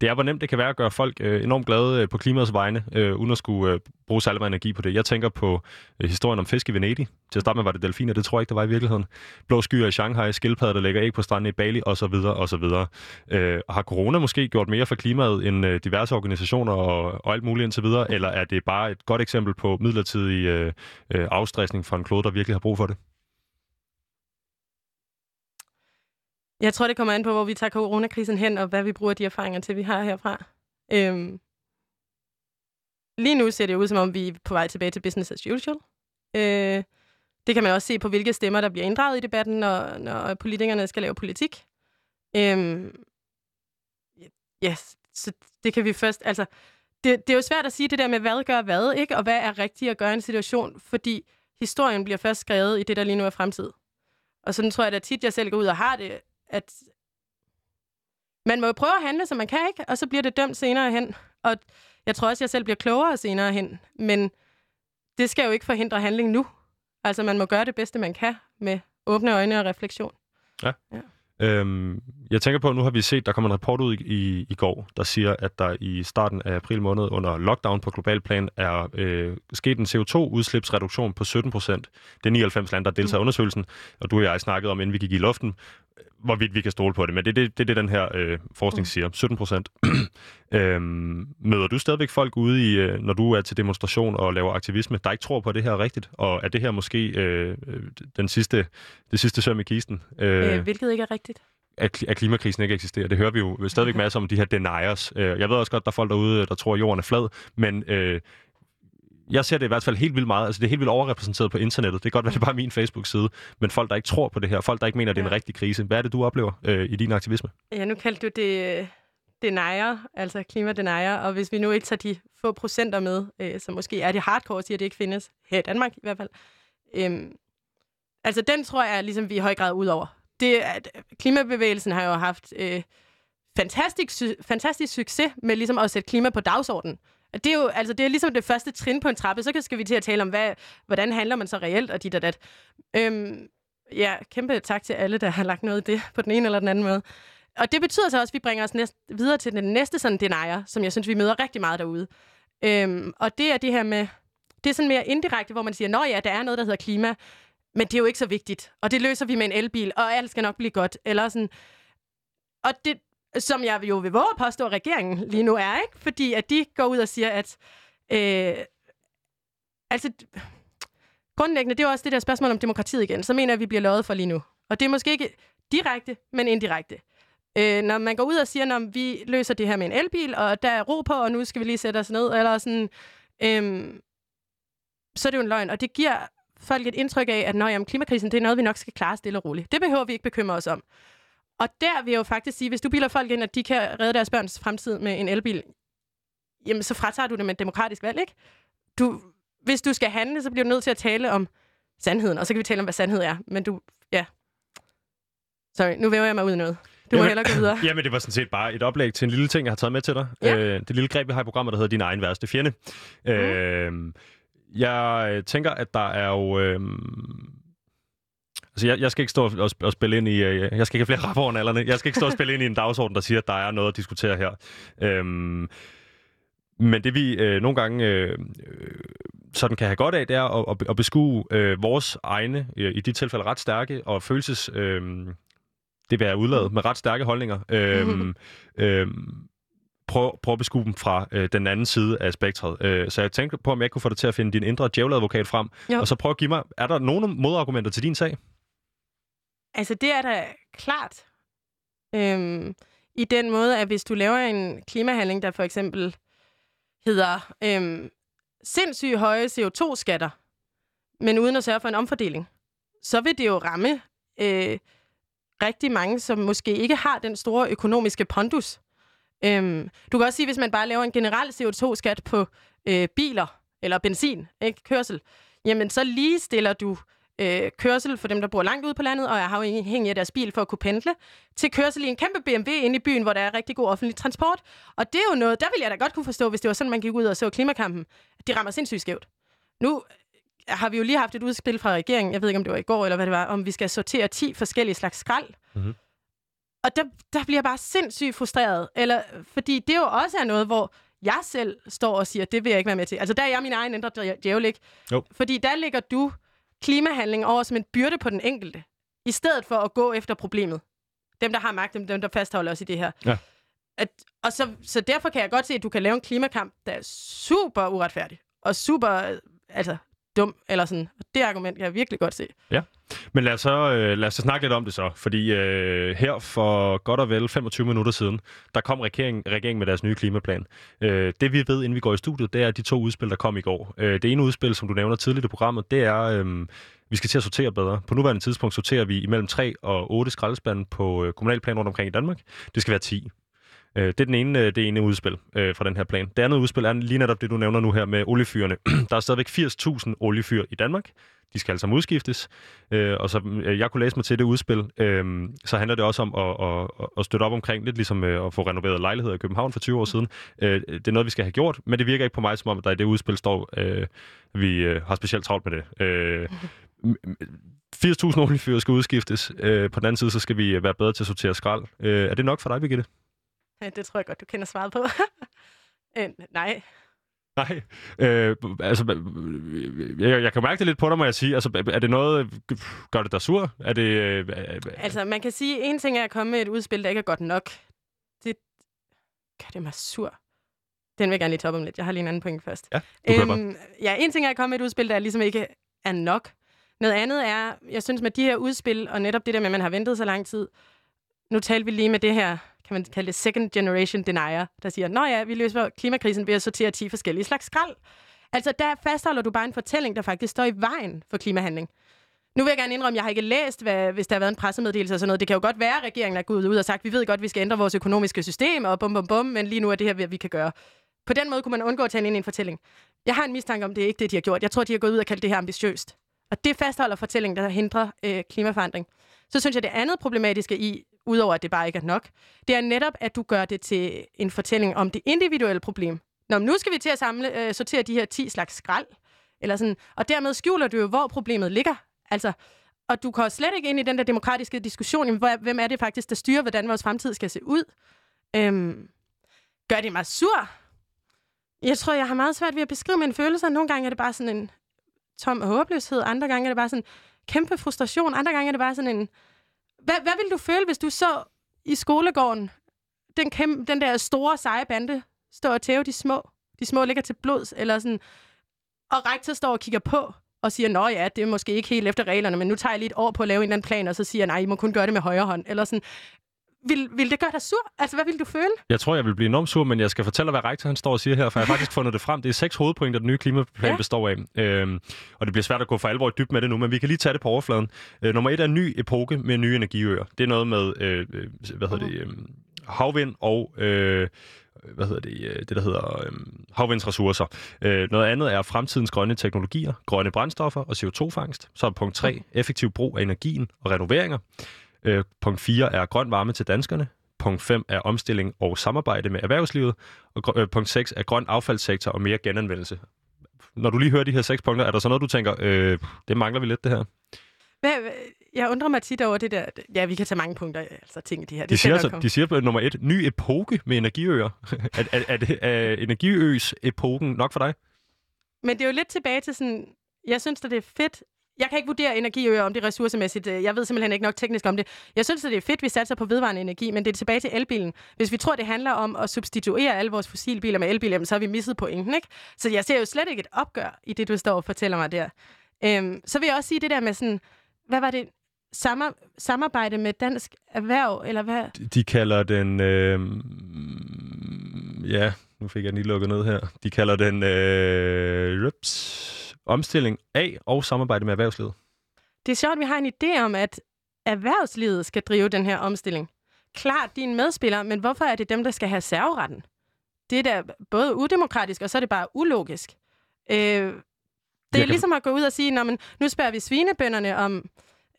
det er, hvor nemt det kan være at gøre folk øh, enormt glade øh, på klimaets vegne, øh, uden at skulle øh, bruge særlig meget energi på det. Jeg tænker på øh, historien om fisk i Venedig. Til at starte med var det delfiner, det tror jeg ikke, der var i virkeligheden. Blå skyer i Shanghai, skildpadder, der lægger æg på stranden i Bali, osv. osv. Øh, har corona måske gjort mere for klimaet end øh, diverse organisationer og, og alt muligt indtil videre, eller er det bare et godt eksempel på midlertidig øh, øh, afstressning fra en klode, der virkelig har brug for det?
Jeg tror, det kommer an på, hvor vi tager coronakrisen hen, og hvad vi bruger de erfaringer til, vi har herfra. Øhm. Lige nu ser det ud, som om vi er på vej tilbage til business as usual. Øh, det kan man også se på, hvilke stemmer, der bliver inddraget i debatten, når, når politikerne skal lave politik. Øhm. Ja, yes, så det kan vi først... Altså, det, det er jo svært at sige det der med, hvad gør hvad, ikke? Og hvad er rigtigt at gøre i en situation, fordi historien bliver først skrevet i det, der lige nu er fremtid. Og sådan tror jeg da tit, jeg selv går ud og har det, at man må jo prøve at handle, som man kan, ikke? Og så bliver det dømt senere hen. Og jeg tror også, jeg selv bliver klogere senere hen. Men det skal jo ikke forhindre handling nu. Altså, man må gøre det bedste, man kan med åbne øjne og refleksion.
Øhm, jeg tænker på, at nu har vi set, der kommer en rapport ud i, i, går, der siger, at der i starten af april måned under lockdown på global plan er øh, sket en CO2-udslipsreduktion på 17 procent. Det er 99 lande, der deltager i undersøgelsen, og du og jeg snakkede om, inden vi gik i luften, hvorvidt vi kan stole på det. Men det er det, det, det, den her øh, forskning siger. 17 procent. øhm, møder du stadigvæk folk ude i, øh, når du er til demonstration og laver aktivisme, der ikke tror på, at det her er rigtigt? Og er det her måske øh, øh, den sidste, det sidste søm i kisten?
Øh, hvilket ikke er rigtigt.
at, at klimakrisen ikke eksisterer. Det hører vi jo stadigvæk masser om de her deniers. Øh, Jeg ved også godt, der er folk derude, der tror, at jorden er flad, men øh, jeg ser det i hvert fald helt vildt meget. Altså, det er helt vildt overrepræsenteret på internettet. Det kan godt være, det er bare min Facebook-side. Men folk, der ikke tror på det her, folk, der ikke mener, at det er en rigtig krise. Hvad er det, du oplever øh, i din aktivisme?
Ja, nu kaldte du det øh, denier, altså klimadenier, og hvis vi nu ikke tager de få procenter med, øh, som måske er det hardcore, siger, at det ikke findes, her i Danmark i hvert fald, øhm, altså den tror jeg, ligesom vi i høj grad ud over. Det, at klimabevægelsen har jo haft øh, fantastisk, sy- fantastisk succes med ligesom at sætte klima på dagsordenen. Det er jo altså, det er ligesom det første trin på en trappe, så skal vi til at tale om, hvad, hvordan handler man så reelt, og dit og dat. Øhm, ja, kæmpe tak til alle, der har lagt noget i det på den ene eller den anden måde. Og det betyder så også, at vi bringer os næst, videre til den næste sådan denier, som jeg synes, vi møder rigtig meget derude. Øhm, og det er det her med, det er sådan mere indirekte, hvor man siger, nå ja, der er noget, der hedder klima, men det er jo ikke så vigtigt, og det løser vi med en elbil, og alt skal nok blive godt. Eller sådan. Og det, som jeg jo vil våge at påstå, at regeringen lige nu er, ikke? fordi at de går ud og siger, at øh, altså, grundlæggende, det er jo også det der spørgsmål om demokratiet igen, så mener jeg, at vi bliver lovet for lige nu. Og det er måske ikke direkte, men indirekte. Øh, når man går ud og siger, at vi løser det her med en elbil, og der er ro på, og nu skal vi lige sætte os ned, eller sådan, øh, så er det jo en løgn. Og det giver folk et indtryk af, at når, jamen, klimakrisen det er noget, vi nok skal klare stille og roligt. Det behøver vi ikke bekymre os om. Og der vil jeg jo faktisk sige, hvis du bilder folk ind, at de kan redde deres børns fremtid med en elbil, jamen så fratager du det med et demokratisk valg, ikke? Du, hvis du skal handle, så bliver du nødt til at tale om sandheden, og så kan vi tale om, hvad sandhed er. Men du, ja. Sorry, nu væver jeg mig ud i noget. Du må
Jamen-
hellere gå videre.
Jamen, det var sådan set bare et oplæg til en lille ting, jeg har taget med til dig.
Ja.
Øh, det lille greb, vi har i programmet, der hedder Din egen værste fjende. Mm. Øh, jeg tænker, at der er jo... Øh, altså, jeg, jeg skal ikke stå og, og, spille ind i... Øh, jeg skal ikke have flere rapper over nallerne. Jeg skal ikke stå og spille ind i en dagsorden, der siger, at der er noget at diskutere her. Øh, men det vi øh, nogle gange øh, øh, sådan kan have godt af, det er at, at, at beskue øh, vores egne, øh, i de tilfælde ret stærke og følelses... Øh, det vil jeg udladet med ret stærke holdninger. Øhm, øhm, prøve, prøve at beskue dem fra øh, den anden side af spektret. Øh, så jeg tænkte på, om jeg kunne få dig til at finde din indre djæveladvokat frem,
Jo.
og så prøve at give mig, er der nogle modargumenter til din sag?
Altså, det er da klart. Øhm, I den måde, at hvis du laver en klimahandling, der for eksempel hedder øhm, sindssygt høje CO2-skatter, men uden at sørge for en omfordeling, så vil det jo ramme øh, rigtig mange, som måske ikke har den store økonomiske pondus. Øhm, du kan også sige, hvis man bare laver en generel CO2-skat på øh, biler eller benzin, ikke kørsel, jamen så lige stiller du øh, kørsel for dem, der bor langt ude på landet og er afhængige af deres bil for at kunne pendle, til kørsel i en kæmpe BMW inde i byen, hvor der er rigtig god offentlig transport. Og det er jo noget, der vil jeg da godt kunne forstå, hvis det var sådan, man gik ud og så klimakampen. De rammer sindssygt skævt. Nu har vi jo lige haft et udspil fra regeringen, jeg ved ikke, om det var i går eller hvad det var, om vi skal sortere 10 forskellige slags skrald.
Mhm.
Og der, der bliver jeg bare sindssygt frustreret. Eller, fordi det jo også er noget, hvor jeg selv står og siger, det vil jeg ikke være med til. Altså der er jeg min egen indre djæ- djævel, ikke?
Jo.
Fordi der ligger du klimahandling over som en byrde på den enkelte, i stedet for at gå efter problemet. Dem, der har magt, dem, dem der fastholder os i det her.
Ja.
At, og så, så derfor kan jeg godt se, at du kan lave en klimakamp, der er super uretfærdig, og super altså, dum, eller sådan. Og det argument kan jeg virkelig godt se.
Men lad os så, øh, lad os så snakke lidt om det så, fordi øh, her for godt og vel 25 minutter siden, der kom regeringen, regeringen med deres nye klimaplan. Øh, det vi ved, inden vi går i studiet, det er de to udspil, der kom i går. Øh, det ene udspil, som du nævner tidligt i programmet, det er, øh, vi skal til at sortere bedre. På nuværende tidspunkt sorterer vi imellem 3 og 8 skraldespande på øh, kommunalplan rundt omkring i Danmark. Det skal være 10. Øh, det er den ene, øh, det ene udspil øh, fra den her plan. Det andet udspil er lige netop det, du nævner nu her med oliefyrene. Der er stadigvæk 80.000 oliefyr i Danmark. De skal sammen udskiftes. Øh, og så øh, jeg kunne læse mig til det udspil, øh, så handler det også om at, at, at støtte op omkring, lidt ligesom øh, at få renoveret lejligheder i København for 20 år siden. Øh, det er noget, vi skal have gjort, men det virker ikke på mig, som om der i det udspil står, øh, vi øh, har specielt travlt med det. Øh, 80.000 oliefyr skal udskiftes. Øh, på den anden side, så skal vi være bedre til at sortere skrald. Øh, er det nok for dig, Birgitte?
Ja, det tror jeg godt, du kender svaret på. øh, nej.
Nej, øh, altså, jeg, jeg kan mærke det lidt på dig, må jeg sige. Altså, er det noget, gør det dig sur? Er det, øh,
Altså, man kan sige, en ting er at komme med et udspil, der ikke er godt nok. Det gør det mig sur. Den vil jeg gerne lige toppe om lidt. Jeg har lige en anden point først.
Ja, du.
Øhm, ja, en ting er at komme med et udspil, der ligesom ikke er nok. Noget andet er, jeg synes med de her udspil, og netop det der med, at man har ventet så lang tid, nu talte vi lige med det her, kan man kalde det second generation denier, der siger, nå ja, vi løser klimakrisen ved at sortere 10 forskellige slags skrald. Altså, der fastholder du bare en fortælling, der faktisk står i vejen for klimahandling. Nu vil jeg gerne indrømme, at jeg har ikke læst, hvad, hvis der har været en pressemeddelelse og sådan noget. Det kan jo godt være, at regeringen er gået ud og sagt, vi ved godt, at vi skal ændre vores økonomiske system, og bum, bum, bum, men lige nu er det her, hvad vi kan gøre. På den måde kunne man undgå at tage ind i en fortælling. Jeg har en mistanke om, det er ikke det, de har gjort. Jeg tror, de har gået ud og kaldt det her ambitiøst. Og det fastholder fortællingen, der hindrer øh, klimaforandring. Så synes jeg, det andet problematiske i, udover at det bare ikke er nok, det er netop, at du gør det til en fortælling om det individuelle problem. Nå, men nu skal vi til at samle, øh, sortere de her 10 slags skrald, eller sådan, og dermed skjuler du jo, hvor problemet ligger. Altså, og du går slet ikke ind i den der demokratiske diskussion, hvem er det faktisk, der styrer, hvordan vores fremtid skal se ud. Øhm, gør det mig sur? Jeg tror, jeg har meget svært ved at beskrive mine følelser. Nogle gange er det bare sådan en tom håbløshed, andre gange er det bare sådan kæmpe frustration, andre gange er det bare sådan en... Hvad, hvad ville du føle, hvis du så i skolegården den, kæmpe, den der store, seje bande stå og tæve de små? De små ligger til blods, eller sådan... Og rektor står og kigger på og siger, nå ja, det er måske ikke helt efter reglerne, men nu tager jeg lige et år på at lave en eller anden plan, og så siger jeg, nej, I må kun gøre det med højre hånd. Eller sådan, vil, vil det gøre dig sur? Altså, hvad vil du føle?
Jeg tror, jeg vil blive enormt sur, men jeg skal fortælle dig, hvad rektor han står og siger her, for jeg har faktisk fundet det frem. Det er seks hovedpointer, den nye klimaplan ja. Består af. Øhm, og det bliver svært at gå for alvor i dyb med det nu, men vi kan lige tage det på overfladen. Øh, nummer et er en ny epoke med nye energiøer. Det er noget med, øh, øh, hvad hedder det, øh, havvind og... Øh, hvad hedder det, øh, det der hedder øh, havvindsressourcer. Øh, noget andet er fremtidens grønne teknologier, grønne brændstoffer og CO2-fangst. Så er punkt 3, effektiv brug af energien og renoveringer. Øh, punkt 4 er grøn varme til danskerne. Punkt 5 er omstilling og samarbejde med erhvervslivet. Og øh, punkt 6 er grøn affaldssektor og mere genanvendelse. Når du lige hører de her seks punkter, er der så noget, du tænker, øh, det mangler vi lidt, det her?
Hvad, jeg undrer mig tit over det der... Ja, vi kan tage mange punkter, altså ting i det her. Det
De siger, altså, de siger på nummer et, ny epoke med energiøer. er, er, er, det, er energiøs-epoken nok for dig?
Men det er jo lidt tilbage til sådan... Jeg synes, at det er fedt jeg kan ikke vurdere energiøer, øh, om det er ressourcemæssigt. Øh, jeg ved simpelthen ikke nok teknisk om det. Jeg synes, at det er fedt, at vi satser på vedvarende energi, men det er tilbage til elbilen. Hvis vi tror, det handler om at substituere alle vores fossilbiler med elbiler, så har vi misset pointen, ikke? Så jeg ser jo slet ikke et opgør i det, du står og fortæller mig der. Øhm, så vil jeg også sige det der med sådan, hvad var det? Samar- samarbejde med dansk erhverv, eller hvad?
De- De kalder den... Øh, ja, nu fik jeg den lige lukket ned her. De kalder den øh, rips, omstilling af og samarbejde med erhvervslivet.
Det er sjovt, at vi har en idé om, at erhvervslivet skal drive den her omstilling. Klart, er en medspiller, men hvorfor er det dem, der skal have serveretten? Det er da både udemokratisk, og så er det bare ulogisk. Øh, det er
kan-
ligesom at gå ud og sige, men nu spørger vi svinebønderne om,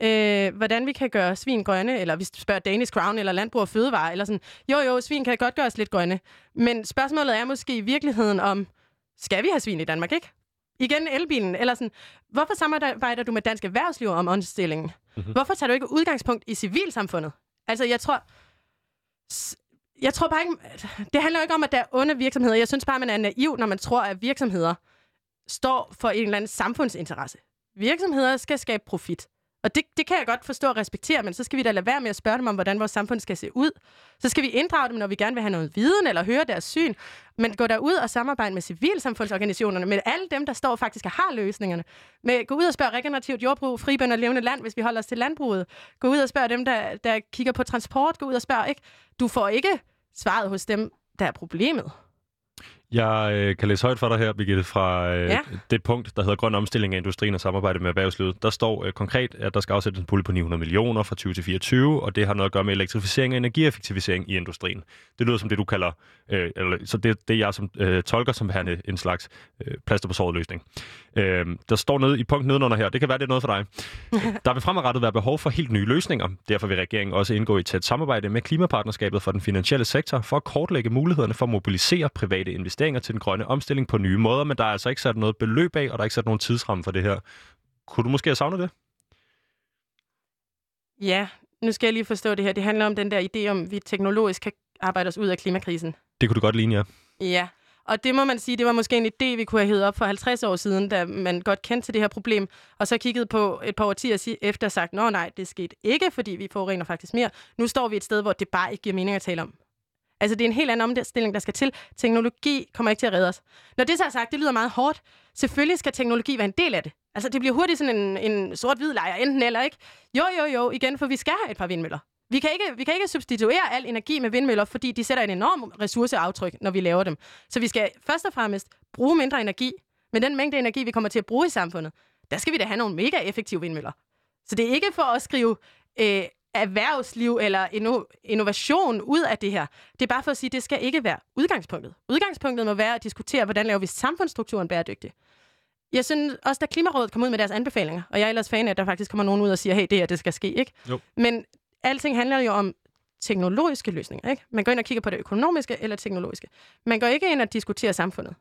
øh, hvordan vi kan gøre svin grønne, eller vi spørger Danish Crown eller Landbrug og Fødevare, eller sådan, jo jo, svin kan godt gøres lidt grønne. Men spørgsmålet er måske i virkeligheden om, skal vi have svin i Danmark, ikke? Igen elbilen, eller sådan, hvorfor samarbejder du med Dansk Erhvervsliv om omstillingen? Mm-hmm. Hvorfor tager du ikke udgangspunkt i civilsamfundet? Altså, jeg tror, jeg tror bare ikke, det handler jo ikke om, at der er onde virksomheder. Jeg synes bare, man er naiv, når man tror, at virksomheder står for en eller anden samfundsinteresse. Virksomheder skal skabe profit. Og det, det kan jeg godt forstå og respektere, men så skal vi da lade være med at spørge dem om, hvordan vores samfund skal se ud. Så skal vi inddrage dem, når vi gerne vil have noget viden eller høre deres syn. Men gå derud og samarbejde med civilsamfundsorganisationerne, med alle dem, der står faktisk og har løsningerne. Med, gå ud og spørg regenerativt jordbrug, fribønder og levende land, hvis vi holder os til landbruget. Gå ud og spørge dem, der, der kigger på transport. Gå ud og spørg, ikke? Du får ikke svaret hos dem, der er problemet.
Jeg øh, kan læse højt for dig her, Birgitte, fra øh,
Ja.
det punkt, der hedder Grøn omstilling af industrien og samarbejde med erhvervslivet. Der står øh, konkret, at der skal afsættes en pulje på 900 millioner fra 20 til 24, og det har noget at gøre med elektrificering og energieffektivisering i industrien. Det lyder som det, du kalder, øh, eller, så det, det jeg som øh, tolker som værende en slags øh, plaster på såret løsning. Øh, der står nede i punkt nedenunder her, det kan være, det er noget for dig. Der vil fremadrettet være behov for helt nye løsninger. Derfor vil regeringen også indgå i et tæt samarbejde med Klimapartnerskabet for den finansielle sektor for at kortlægge mulighederne for at mobilisere private investeringer til den grønne omstilling på nye måder, men der er altså ikke sat noget beløb af, og der er ikke sat nogen tidsramme for det her. Kunne du måske have savnet det?
Ja, nu skal jeg lige forstå det her. Det handler om den der idé om, at vi teknologisk kan arbejde os ud af klimakrisen.
Det kunne du godt ligne, ja.
Ja, og det må man sige, det var måske en idé, vi kunne have hævet op for 50 år siden, da man godt kendte til det her problem, og så kiggede på et par årtier efter og sagt, nå nej, det skete ikke, fordi vi forurener faktisk mere. Nu står vi et sted, hvor det bare ikke giver mening at tale om. Altså, det er en helt anden omstilling, der skal til. Teknologi kommer ikke til at redde os. Når det så er sagt, det lyder meget hårdt. Selvfølgelig skal teknologi være en del af det. Altså, det bliver hurtigt sådan en, en sort-hvid lejr, enten eller, ikke? Jo, jo, jo, igen, for vi skal have et par vindmøller. Vi kan, ikke, vi kan ikke substituere al energi med vindmøller, fordi de sætter en enorm ressourceaftryk, når vi laver dem. Så vi skal først og fremmest bruge mindre energi. Men den mængde energi, vi kommer til at bruge i samfundet, der skal vi da have nogle mega effektive vindmøller. Så det er ikke for at skrive øh, erhvervsliv eller inno- innovation ud af det her. Det er bare for at sige, at det skal ikke være udgangspunktet. Udgangspunktet må være at diskutere, hvordan laver vi samfundsstrukturen bæredygtig. Jeg synes også, da Klimarådet kom ud med deres anbefalinger, og jeg er ellers fan af, at der faktisk kommer nogen ud og siger, hey, det her, det skal ske, ikke?
Jo.
Men alting handler jo om teknologiske løsninger, ikke? Man går ind og kigger på det økonomiske eller teknologiske. Man går ikke ind og diskuterer samfundet.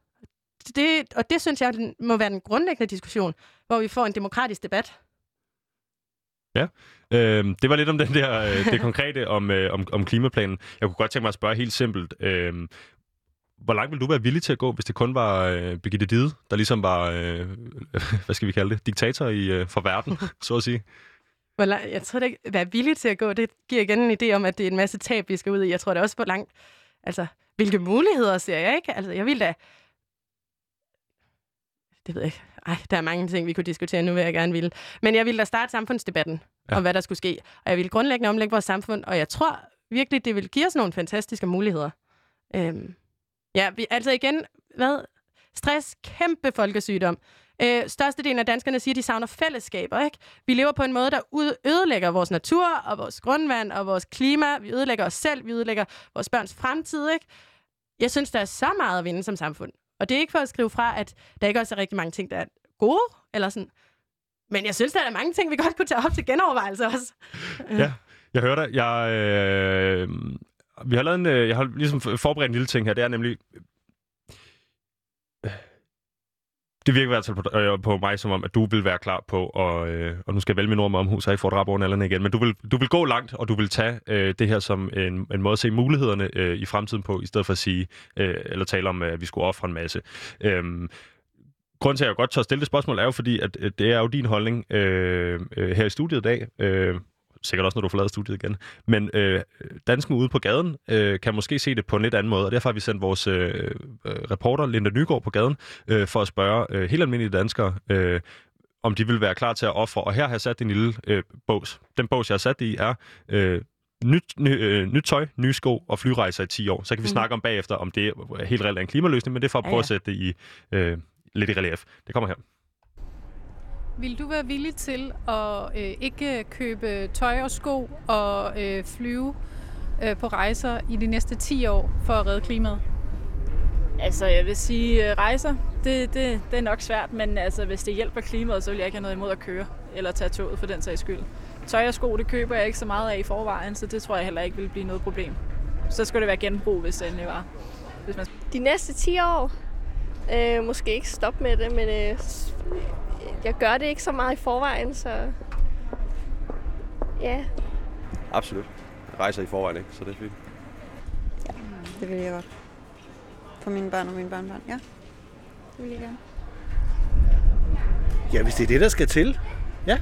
Det, og det synes jeg må være den grundlæggende diskussion, hvor vi får en demokratisk debat.
Ja, øh, det var lidt om den der, øh, det konkrete om, øh, om, om klimaplanen. Jeg kunne godt tænke mig at spørge helt simpelt. Øh, hvor langt vil du være villig til at gå, hvis det kun var øh, Birgitte Dide, der ligesom var, øh, hvad skal vi kalde det, diktator i, øh, for verden, så at sige?
Hvor lang, jeg tror da ikke, at være villig til at gå, det giver igen en idé om, at det er en masse tab, vi skal ud i. Jeg tror da også, hvor langt, altså, hvilke muligheder ser jeg ikke? Altså, jeg vil da, det ved jeg ikke. Ej, der er mange ting, vi kunne diskutere nu, vil jeg gerne ville. Men jeg ville da starte samfundsdebatten
ja.
om, hvad der skulle ske. Og jeg ville grundlæggende omlægge vores samfund, og jeg tror virkelig, det vil give os nogle fantastiske muligheder. Øhm, ja, vi, altså igen, hvad? Stress, kæmpe folkesygdom. Øh, størstedelen af danskerne siger, at de savner fællesskaber. Ikke? Vi lever på en måde, der ud- ødelægger vores natur og vores grundvand og vores klima. Vi ødelægger os selv, vi ødelægger vores børns fremtid. Ikke? Jeg synes, der er så meget at vinde som samfund. Og det er ikke for at skrive fra, at der ikke også er rigtig mange ting, der er gode, eller sådan. Men jeg synes, der er mange ting, vi godt kunne tage op til genovervejelse også.
Ja, jeg hører dig. Jeg, øh, vi har lavet en, øh, jeg har ligesom forberedt en lille ting her. Det er nemlig... Det virker i hvert fald på, øh, på mig som om, at du vil være klar på, og, øh, og nu skal jeg vælge min ord med omhus, så jeg får drab over nallerne igen, men du vil, du vil gå langt, og du vil tage øh, det her som en, en måde at se mulighederne øh, i fremtiden på, i stedet for at sige, øh, eller tale om, at vi skulle ofre en masse. Øh, grunden til, at jeg godt tør stille det spørgsmål, er jo fordi, at det er jo din holdning øh, øh, her i studiet i dag. Øh, sikkert også, når du forlader studiet igen. Men øh, dansken ude på gaden øh, kan måske se det på en lidt anden måde, og derfor har vi sendt vores øh, øh reporter Linda Nygaard på gaden øh, for at spørge øh, helt almindelige danskere, øh, om de vil være klar til at ofre. Og her har jeg sat en lille øh, bås. Den bås, jeg har sat i, er øh, nyt, ny, øh, nyt tøj, nye sko og flyrejser i 10 år. Så kan vi mm. snakke om bagefter, om det er helt reelt en klimaløsning, men det er for at prøve ja, ja. at sætte det i, øh, lidt i relief. Det kommer her.
Vil du være villig til at øh, ikke købe tøj og sko og øh, flyve øh, på rejser i de næste 10 år for at redde klimaet?
Altså, jeg vil sige, øh, rejser, det, det, det er nok svært, men altså, hvis det hjælper klimaet, så vil jeg ikke have noget imod at køre eller tage toget for den sags skyld. Tøj og sko, det køber jeg ikke så meget af i forvejen, så det tror jeg heller ikke vil blive noget problem. Så skulle det være genbrug, hvis det endelig var. Hvis man...
De næste 10 år? Øh, måske ikke stoppe med det, men øh, jeg gør det ikke så meget i forvejen, så ja.
Absolut. Jeg rejser i forvejen, ikke? så det er fint.
Ja, det vil jeg godt. For mine børn og mine børnebørn, ja. Det vil jeg gerne.
Ja, hvis det er det, der skal til. Ja,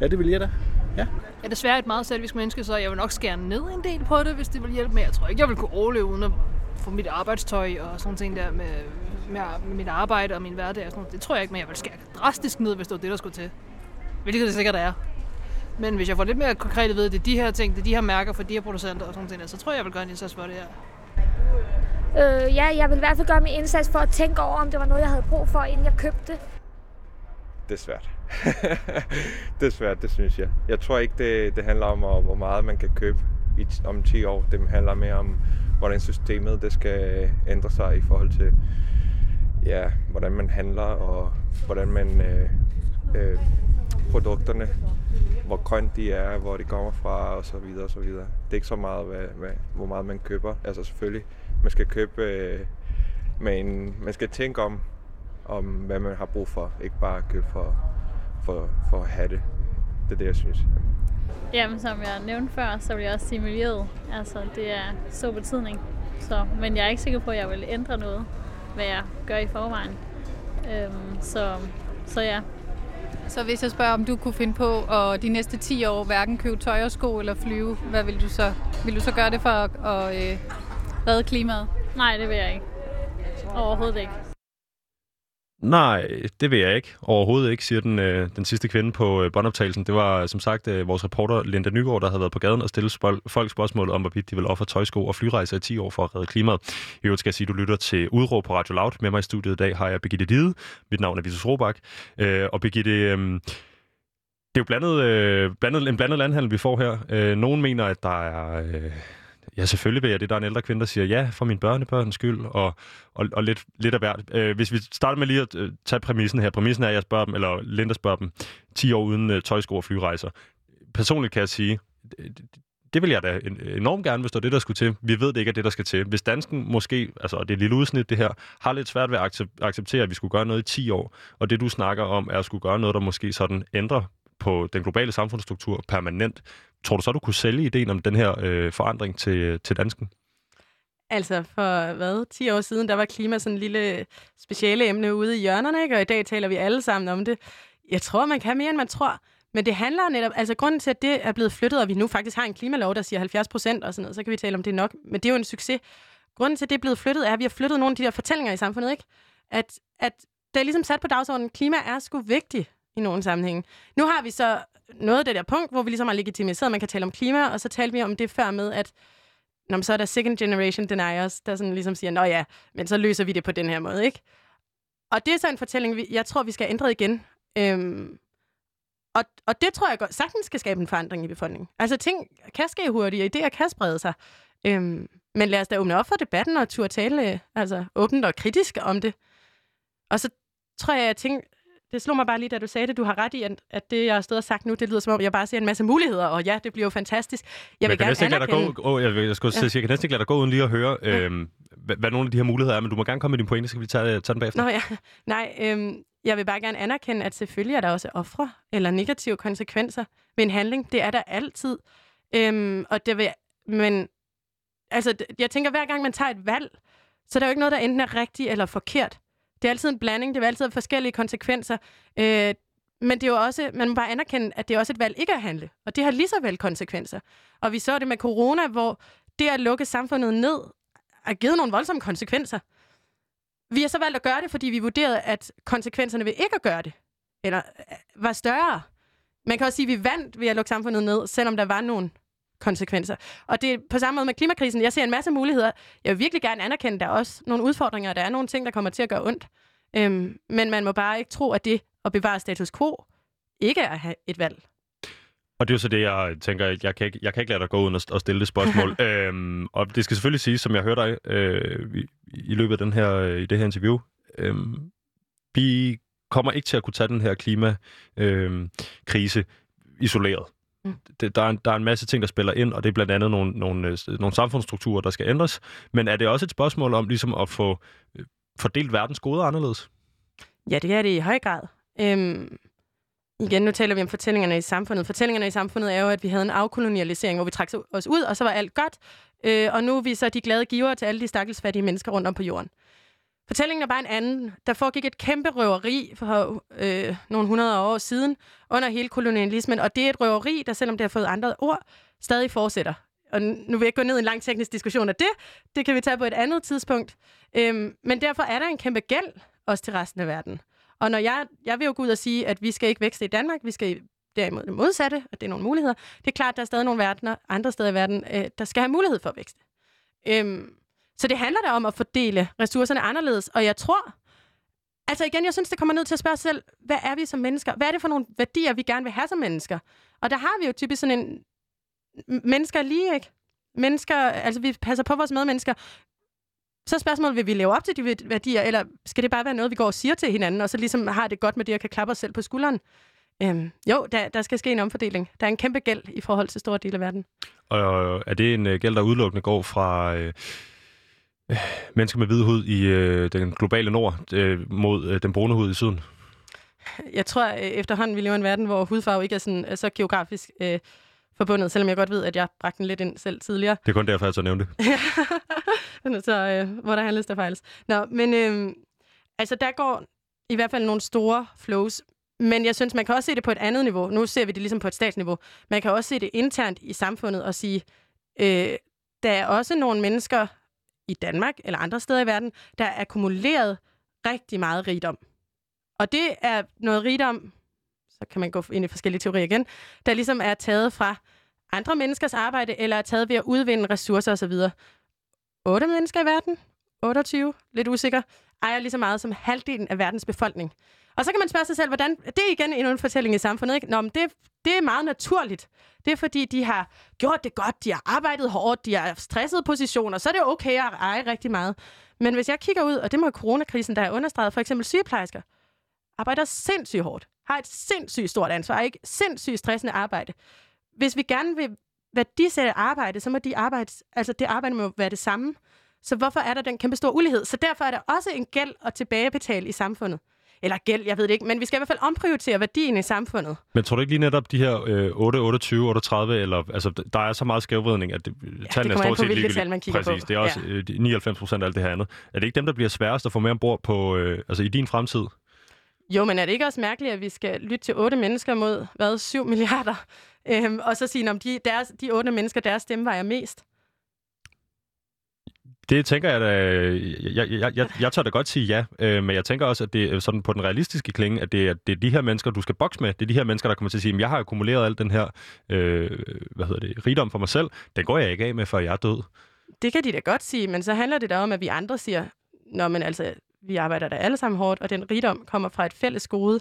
ja det vil jeg da. Ja.
Jeg er desværre et meget selvisk menneske, så jeg vil nok skære ned en del på det, hvis det vil hjælpe. Men jeg tror ikke, jeg vil kunne overleve uden at få mit arbejdstøj og sådan ting der med, med, med mit arbejde og min hverdag og sådan noget. Det tror jeg ikke, men jeg vil skære drastisk ned, hvis det var det, der skulle til. Hvilket det sikkert er. Men hvis jeg får lidt mere konkret at vide, at det er de her ting, det er de her mærker for de her producenter og sådan noget, så tror jeg, jeg vil gøre en indsats for det her.
Øh, ja, jeg vil i hvert fald gøre min indsats for at tænke over, om det var noget, jeg havde brug for, inden jeg købte det.
Det er svært. det er svært, det synes jeg. Jeg tror ikke, det, det handler om, hvor meget man kan købe i, om 10 år. Det handler mere om, hvordan systemet det skal ændre sig i forhold til, ja, hvordan man handler og hvordan man øh, øh, produkterne, hvor grønt de er, hvor de kommer fra og så videre og så videre. Det er ikke så meget, hvad, hvad, hvor meget man køber. Altså selvfølgelig, man skal købe øh, med en, man skal tænke om, om hvad man har brug for, ikke bare købe for, for, for at have det. Det er det, jeg synes.
Jamen, som jeg nævnte før, så vil jeg også sige miljøet. Altså, det er så betydning. Så, men jeg er ikke sikker på, at jeg vil ændre noget, hvad jeg gør i forvejen. Øhm, så, så ja.
Så hvis jeg spørger, om du kunne finde på at de næste 10 år hverken købe tøj og sko eller flyve, hvad vil du så? Vil du så gøre det for at, at øh, redde klimaet?
Nej, det vil jeg ikke. Overhovedet ikke.
Nej, det vil jeg ikke. Overhovedet ikke, siger den, øh, den sidste kvinde på øh, båndoptagelsen. Det var som sagt øh, vores reporter Linda Nygaard, der havde været på gaden og stillet spol- folk spørgsmål om, hvorvidt de vil ofre tøjsko og flyrejser i 10 år for at redde klimaet. I øvrigt skal jeg sige, at du lytter til Udråb på Radio Loud. Med mig i studiet i dag har jeg Birgitte Dide. Mit navn er Vitus Robak. Øh, og Birgitte... Øh, det er jo blandet, øh, blandet, en blandet landhandel, vi får her. Øh, nogen mener, at der er... Øh, Ja, selvfølgelig vil jeg det. Der er en ældre kvinde, der siger ja for min børnebørns skyld, og, og, og lidt, lidt af hvert. Øh, hvis vi starter med lige at øh, tage præmissen her. Præmissen er, at jeg spørger dem, eller Linda spørger dem, 10 år uden øh, tøjsko og flyrejser. Personligt kan jeg sige, det, det vil jeg da enormt gerne, hvis det er det, der skulle til. Vi ved det ikke er det, der skal til. Hvis dansken måske, altså det er et lille udsnit det her, har lidt svært ved at acceptere, at vi skulle gøre noget i 10 år, og det du snakker om er at skulle gøre noget, der måske sådan ændrer på den globale samfundsstruktur permanent, Tror du så, du kunne sælge ideen om den her øh, forandring til, øh, til dansken?
Altså for hvad, 10 år siden, der var klima sådan en lille speciale emne ude i hjørnerne, ikke? og i dag taler vi alle sammen om det. Jeg tror, man kan mere, end man tror. Men det handler netop, altså grunden til, at det er blevet flyttet, og vi nu faktisk har en klimalov, der siger 70 procent og sådan noget, så kan vi tale om det nok. Men det er jo en succes. Grunden til, at det er blevet flyttet, er, at vi har flyttet nogle af de der fortællinger i samfundet, ikke? At, at det er ligesom sat på dagsordenen, klima er sgu vigtigt i nogle sammenhænge. Nu har vi så noget af det der punkt, hvor vi ligesom har legitimiseret, man kan tale om klima, og så talte vi om det før med, at når så er der second generation deniers, der sådan ligesom siger, nå ja, men så løser vi det på den her måde, ikke? Og det er så en fortælling, jeg tror, vi skal ændre igen. Øhm, og, og det tror jeg godt, sagtens skal skabe en forandring i befolkningen. Altså ting kan ske hurtigt, og idéer kan sprede sig. Øhm, men lad os da åbne op for debatten og turde tale øh, altså, åbent og kritisk om det. Og så tror jeg, at ting, det slog mig bare lige, da du sagde det. Du har ret i, at, det, jeg har stået og sagt nu, det lyder som om, jeg bare ser en masse muligheder, og ja, det bliver jo fantastisk. Jeg vil jeg gerne anerkende...
Gå, oh, jeg, jeg, skulle ja. sige, jeg kan næsten ikke lade dig gå uden lige at høre, ja. øhm, hvad, hvad nogle af de her muligheder er, men du må gerne komme med dine pointe, så skal vi tage, tage den bagefter.
Nå ja, nej, øhm, jeg vil bare gerne anerkende, at selvfølgelig er der også ofre eller negative konsekvenser ved en handling. Det er der altid. Øhm, og det vil, men altså, jeg tænker, hver gang man tager et valg, så der er jo ikke noget, der enten er rigtigt eller forkert. Det er altid en blanding, det vil altid have forskellige konsekvenser. Øh, men det er jo også, man må bare anerkende, at det er også et valg ikke at handle. Og det har lige så vel konsekvenser. Og vi så det med corona, hvor det at lukke samfundet ned har givet nogle voldsomme konsekvenser. Vi har så valgt at gøre det, fordi vi vurderede, at konsekvenserne ved ikke at gøre det, eller øh, var større. Man kan også sige, at vi vandt ved at lukke samfundet ned, selvom der var nogle konsekvenser. Og det er på samme måde med klimakrisen. Jeg ser en masse muligheder. Jeg vil virkelig gerne anerkende, at der er også nogle udfordringer, og der er nogle ting, der kommer til at gøre ondt. Øhm, men man må bare ikke tro, at det at bevare status quo ikke er at have et valg.
Og det er jo så det, jeg tænker, jeg kan ikke, jeg kan ikke lade dig gå uden at, stille det spørgsmål. øhm, og det skal selvfølgelig sige, som jeg hørte dig øh, i, i løbet af den her, i det her interview, øh, vi kommer ikke til at kunne tage den her klimakrise øh, isoleret. Mm. Det, der, er en, der er en masse ting, der spiller ind, og det er blandt andet nogle, nogle, øh, nogle samfundsstrukturer, der skal ændres. Men er det også et spørgsmål om ligesom at få øh, fordelt verdens goder anderledes?
Ja, det er det i høj grad. Øhm, igen, nu taler vi om fortællingerne i samfundet. Fortællingerne i samfundet er jo, at vi havde en afkolonialisering, hvor vi trak os ud, og så var alt godt. Øh, og nu er vi så de glade giver til alle de stakkelsfattige mennesker rundt om på jorden. Fortællingen er bare en anden. Der foregik et kæmpe røveri for øh, nogle hundrede år siden under hele kolonialismen, og det er et røveri, der selvom det har fået andre ord, stadig fortsætter. Og nu vil jeg ikke gå ned i en lang teknisk diskussion af det. Det kan vi tage på et andet tidspunkt. Øhm, men derfor er der en kæmpe gæld også til resten af verden. Og når jeg, jeg vil jo gå ud og sige, at vi skal ikke vækste i Danmark, vi skal derimod det modsatte, og det er nogle muligheder. Det er klart, at der er stadig nogle verdener, andre steder i verden, øh, der skal have mulighed for at vækste. Øhm, så det handler da om at fordele ressourcerne anderledes, og jeg tror, altså igen, jeg synes, det kommer ned til at spørge sig selv, hvad er vi som mennesker? Hvad er det for nogle værdier, vi gerne vil have som mennesker? Og der har vi jo typisk sådan en mennesker lige, ikke? Mennesker, altså vi passer på vores medmennesker. Så er spørgsmålet, vil vi leve op til de værdier, eller skal det bare være noget, vi går og siger til hinanden, og så ligesom har det godt med det, og kan klappe os selv på skulderen? Øhm, jo, der, der skal ske en omfordeling. Der er en kæmpe gæld i forhold til store dele af verden.
Og er det en øh, gæld, der udelukkende går fra øh, mennesker med hvid hud i uh, den globale nord uh, mod uh, den brune hud i syden?
Jeg tror efterhånden, vi lever i en verden, hvor hudfarve ikke er sådan, er så geografisk uh, forbundet, selvom jeg godt ved, at jeg bragte den lidt ind selv tidligere.
Det er kun derfor, jeg så nævnte
det. så, øh, hvor der handles, der fejles. Nå, men øh, altså, der går i hvert fald nogle store flows, men jeg synes, man kan også se det på et andet niveau. Nu ser vi det ligesom på et statsniveau. Man kan også se det internt i samfundet og sige, øh, der er også nogle mennesker i Danmark eller andre steder i verden, der er akkumuleret rigtig meget rigdom. Og det er noget rigdom, så kan man gå ind i forskellige teorier igen, der ligesom er taget fra andre menneskers arbejde, eller er taget ved at udvinde ressourcer osv. 8 mennesker i verden, 28, lidt usikker, ejer lige så meget som halvdelen af verdens befolkning. Og så kan man spørge sig selv, hvordan... Det er igen en fortælling i samfundet, ikke? Nå, men det, det er meget naturligt. Det er fordi, de har gjort det godt, de har arbejdet hårdt, de har stresset positioner, så er det okay at eje rigtig meget. Men hvis jeg kigger ud, og det må coronakrisen, der er understreget, for eksempel sygeplejersker, arbejder sindssygt hårdt, har et sindssygt stort ansvar, ikke sindssygt stressende arbejde. Hvis vi gerne vil værdisætte arbejde, så må de arbejde, altså det arbejde må være det samme. Så hvorfor er der den kæmpe store ulighed? Så derfor er der også en gæld at tilbagebetale i samfundet. Eller gæld, jeg ved det ikke, men vi skal i hvert fald omprioritere værdien i samfunet.
Men tror du ikke lige netop de her øh, 8, 28, 38, eller, altså, der er så meget skævvridning, at det, ja,
tallene
er stort
set ligegyldigt. Tal, man
Præcis,
på.
det er også ja. 99 procent af alt det her andet. Er det ikke dem, der bliver sværest at få mere ombord på, øh, altså i din fremtid?
Jo, men er det ikke også mærkeligt, at vi skal lytte til otte mennesker mod, hvad, 7 milliarder? Øhm, og så sige, om de, deres, de otte mennesker, deres stemme vejer mest?
Det tænker jeg da... Øh, jeg, jeg, jeg, jeg tør da godt sige ja, øh, men jeg tænker også, at det er sådan på den realistiske klinge, at det er, det er de her mennesker, du skal bokse med. Det er de her mennesker, der kommer til at sige, at jeg har akkumuleret al den her øh, hvad hedder det, rigdom for mig selv. Den går jeg ikke af med, før jeg er død.
Det kan de da godt sige, men så handler det da om, at vi andre siger, Nå, men altså, vi arbejder da alle sammen hårdt, og den rigdom kommer fra et fælles gode.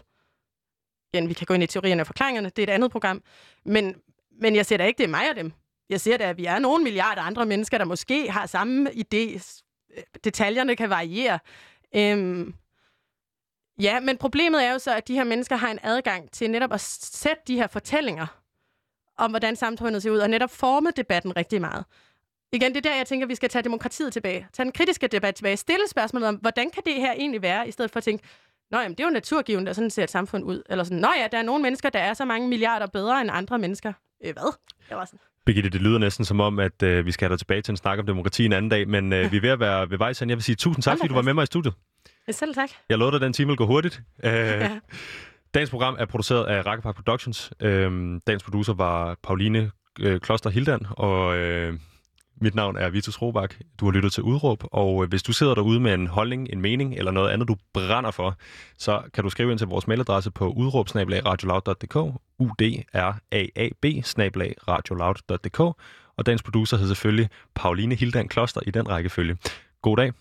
Igen, vi kan gå ind i teorierne og forklaringerne, det er et andet program. Men, men jeg ser da ikke, det er mig og dem. Jeg ser det, at vi er nogle milliarder andre mennesker, der måske har samme idé. Detaljerne kan variere. Øhm, ja, men problemet er jo så, at de her mennesker har en adgang til netop at sætte de her fortællinger om, hvordan samfundet ser ud, og netop forme debatten rigtig meget igen, det er der, jeg tænker, vi skal tage demokratiet tilbage. Tage den kritiske debat tilbage. Stille spørgsmålet om, hvordan kan det her egentlig være, i stedet for at tænke, Nå jamen, det er jo naturgivet, at sådan ser et samfund ud. Eller sådan, Nå ja, der er nogle mennesker, der er så mange milliarder bedre end andre mennesker. Øh, hvad? Jeg var sådan.
Birgitte, det lyder næsten som om, at øh, vi skal have dig tilbage til en snak om demokrati en anden dag, men øh, vi er ved at være ved vej, så jeg vil sige tusind tak, fordi du var med mig i studiet.
Ja, selv tak.
Jeg lovede dig, at den time vil gå hurtigt. Øh,
Ja.
Dagens program er produceret af Rakkepark Productions. Øh, dagens producer var Pauline øh, Kloster Hildan, og øh, mit navn er Vitus Robak. Du har lyttet til Udråb, og øh, hvis du sidder derude med en holdning, en mening eller noget andet, du brænder for, så kan du skrive ind til vores mailadresse på udråb-radioloud.dk, b radioloud.dk, og dagens producer hedder selvfølgelig Pauline Hildan Kloster i den rækkefølge. God dag.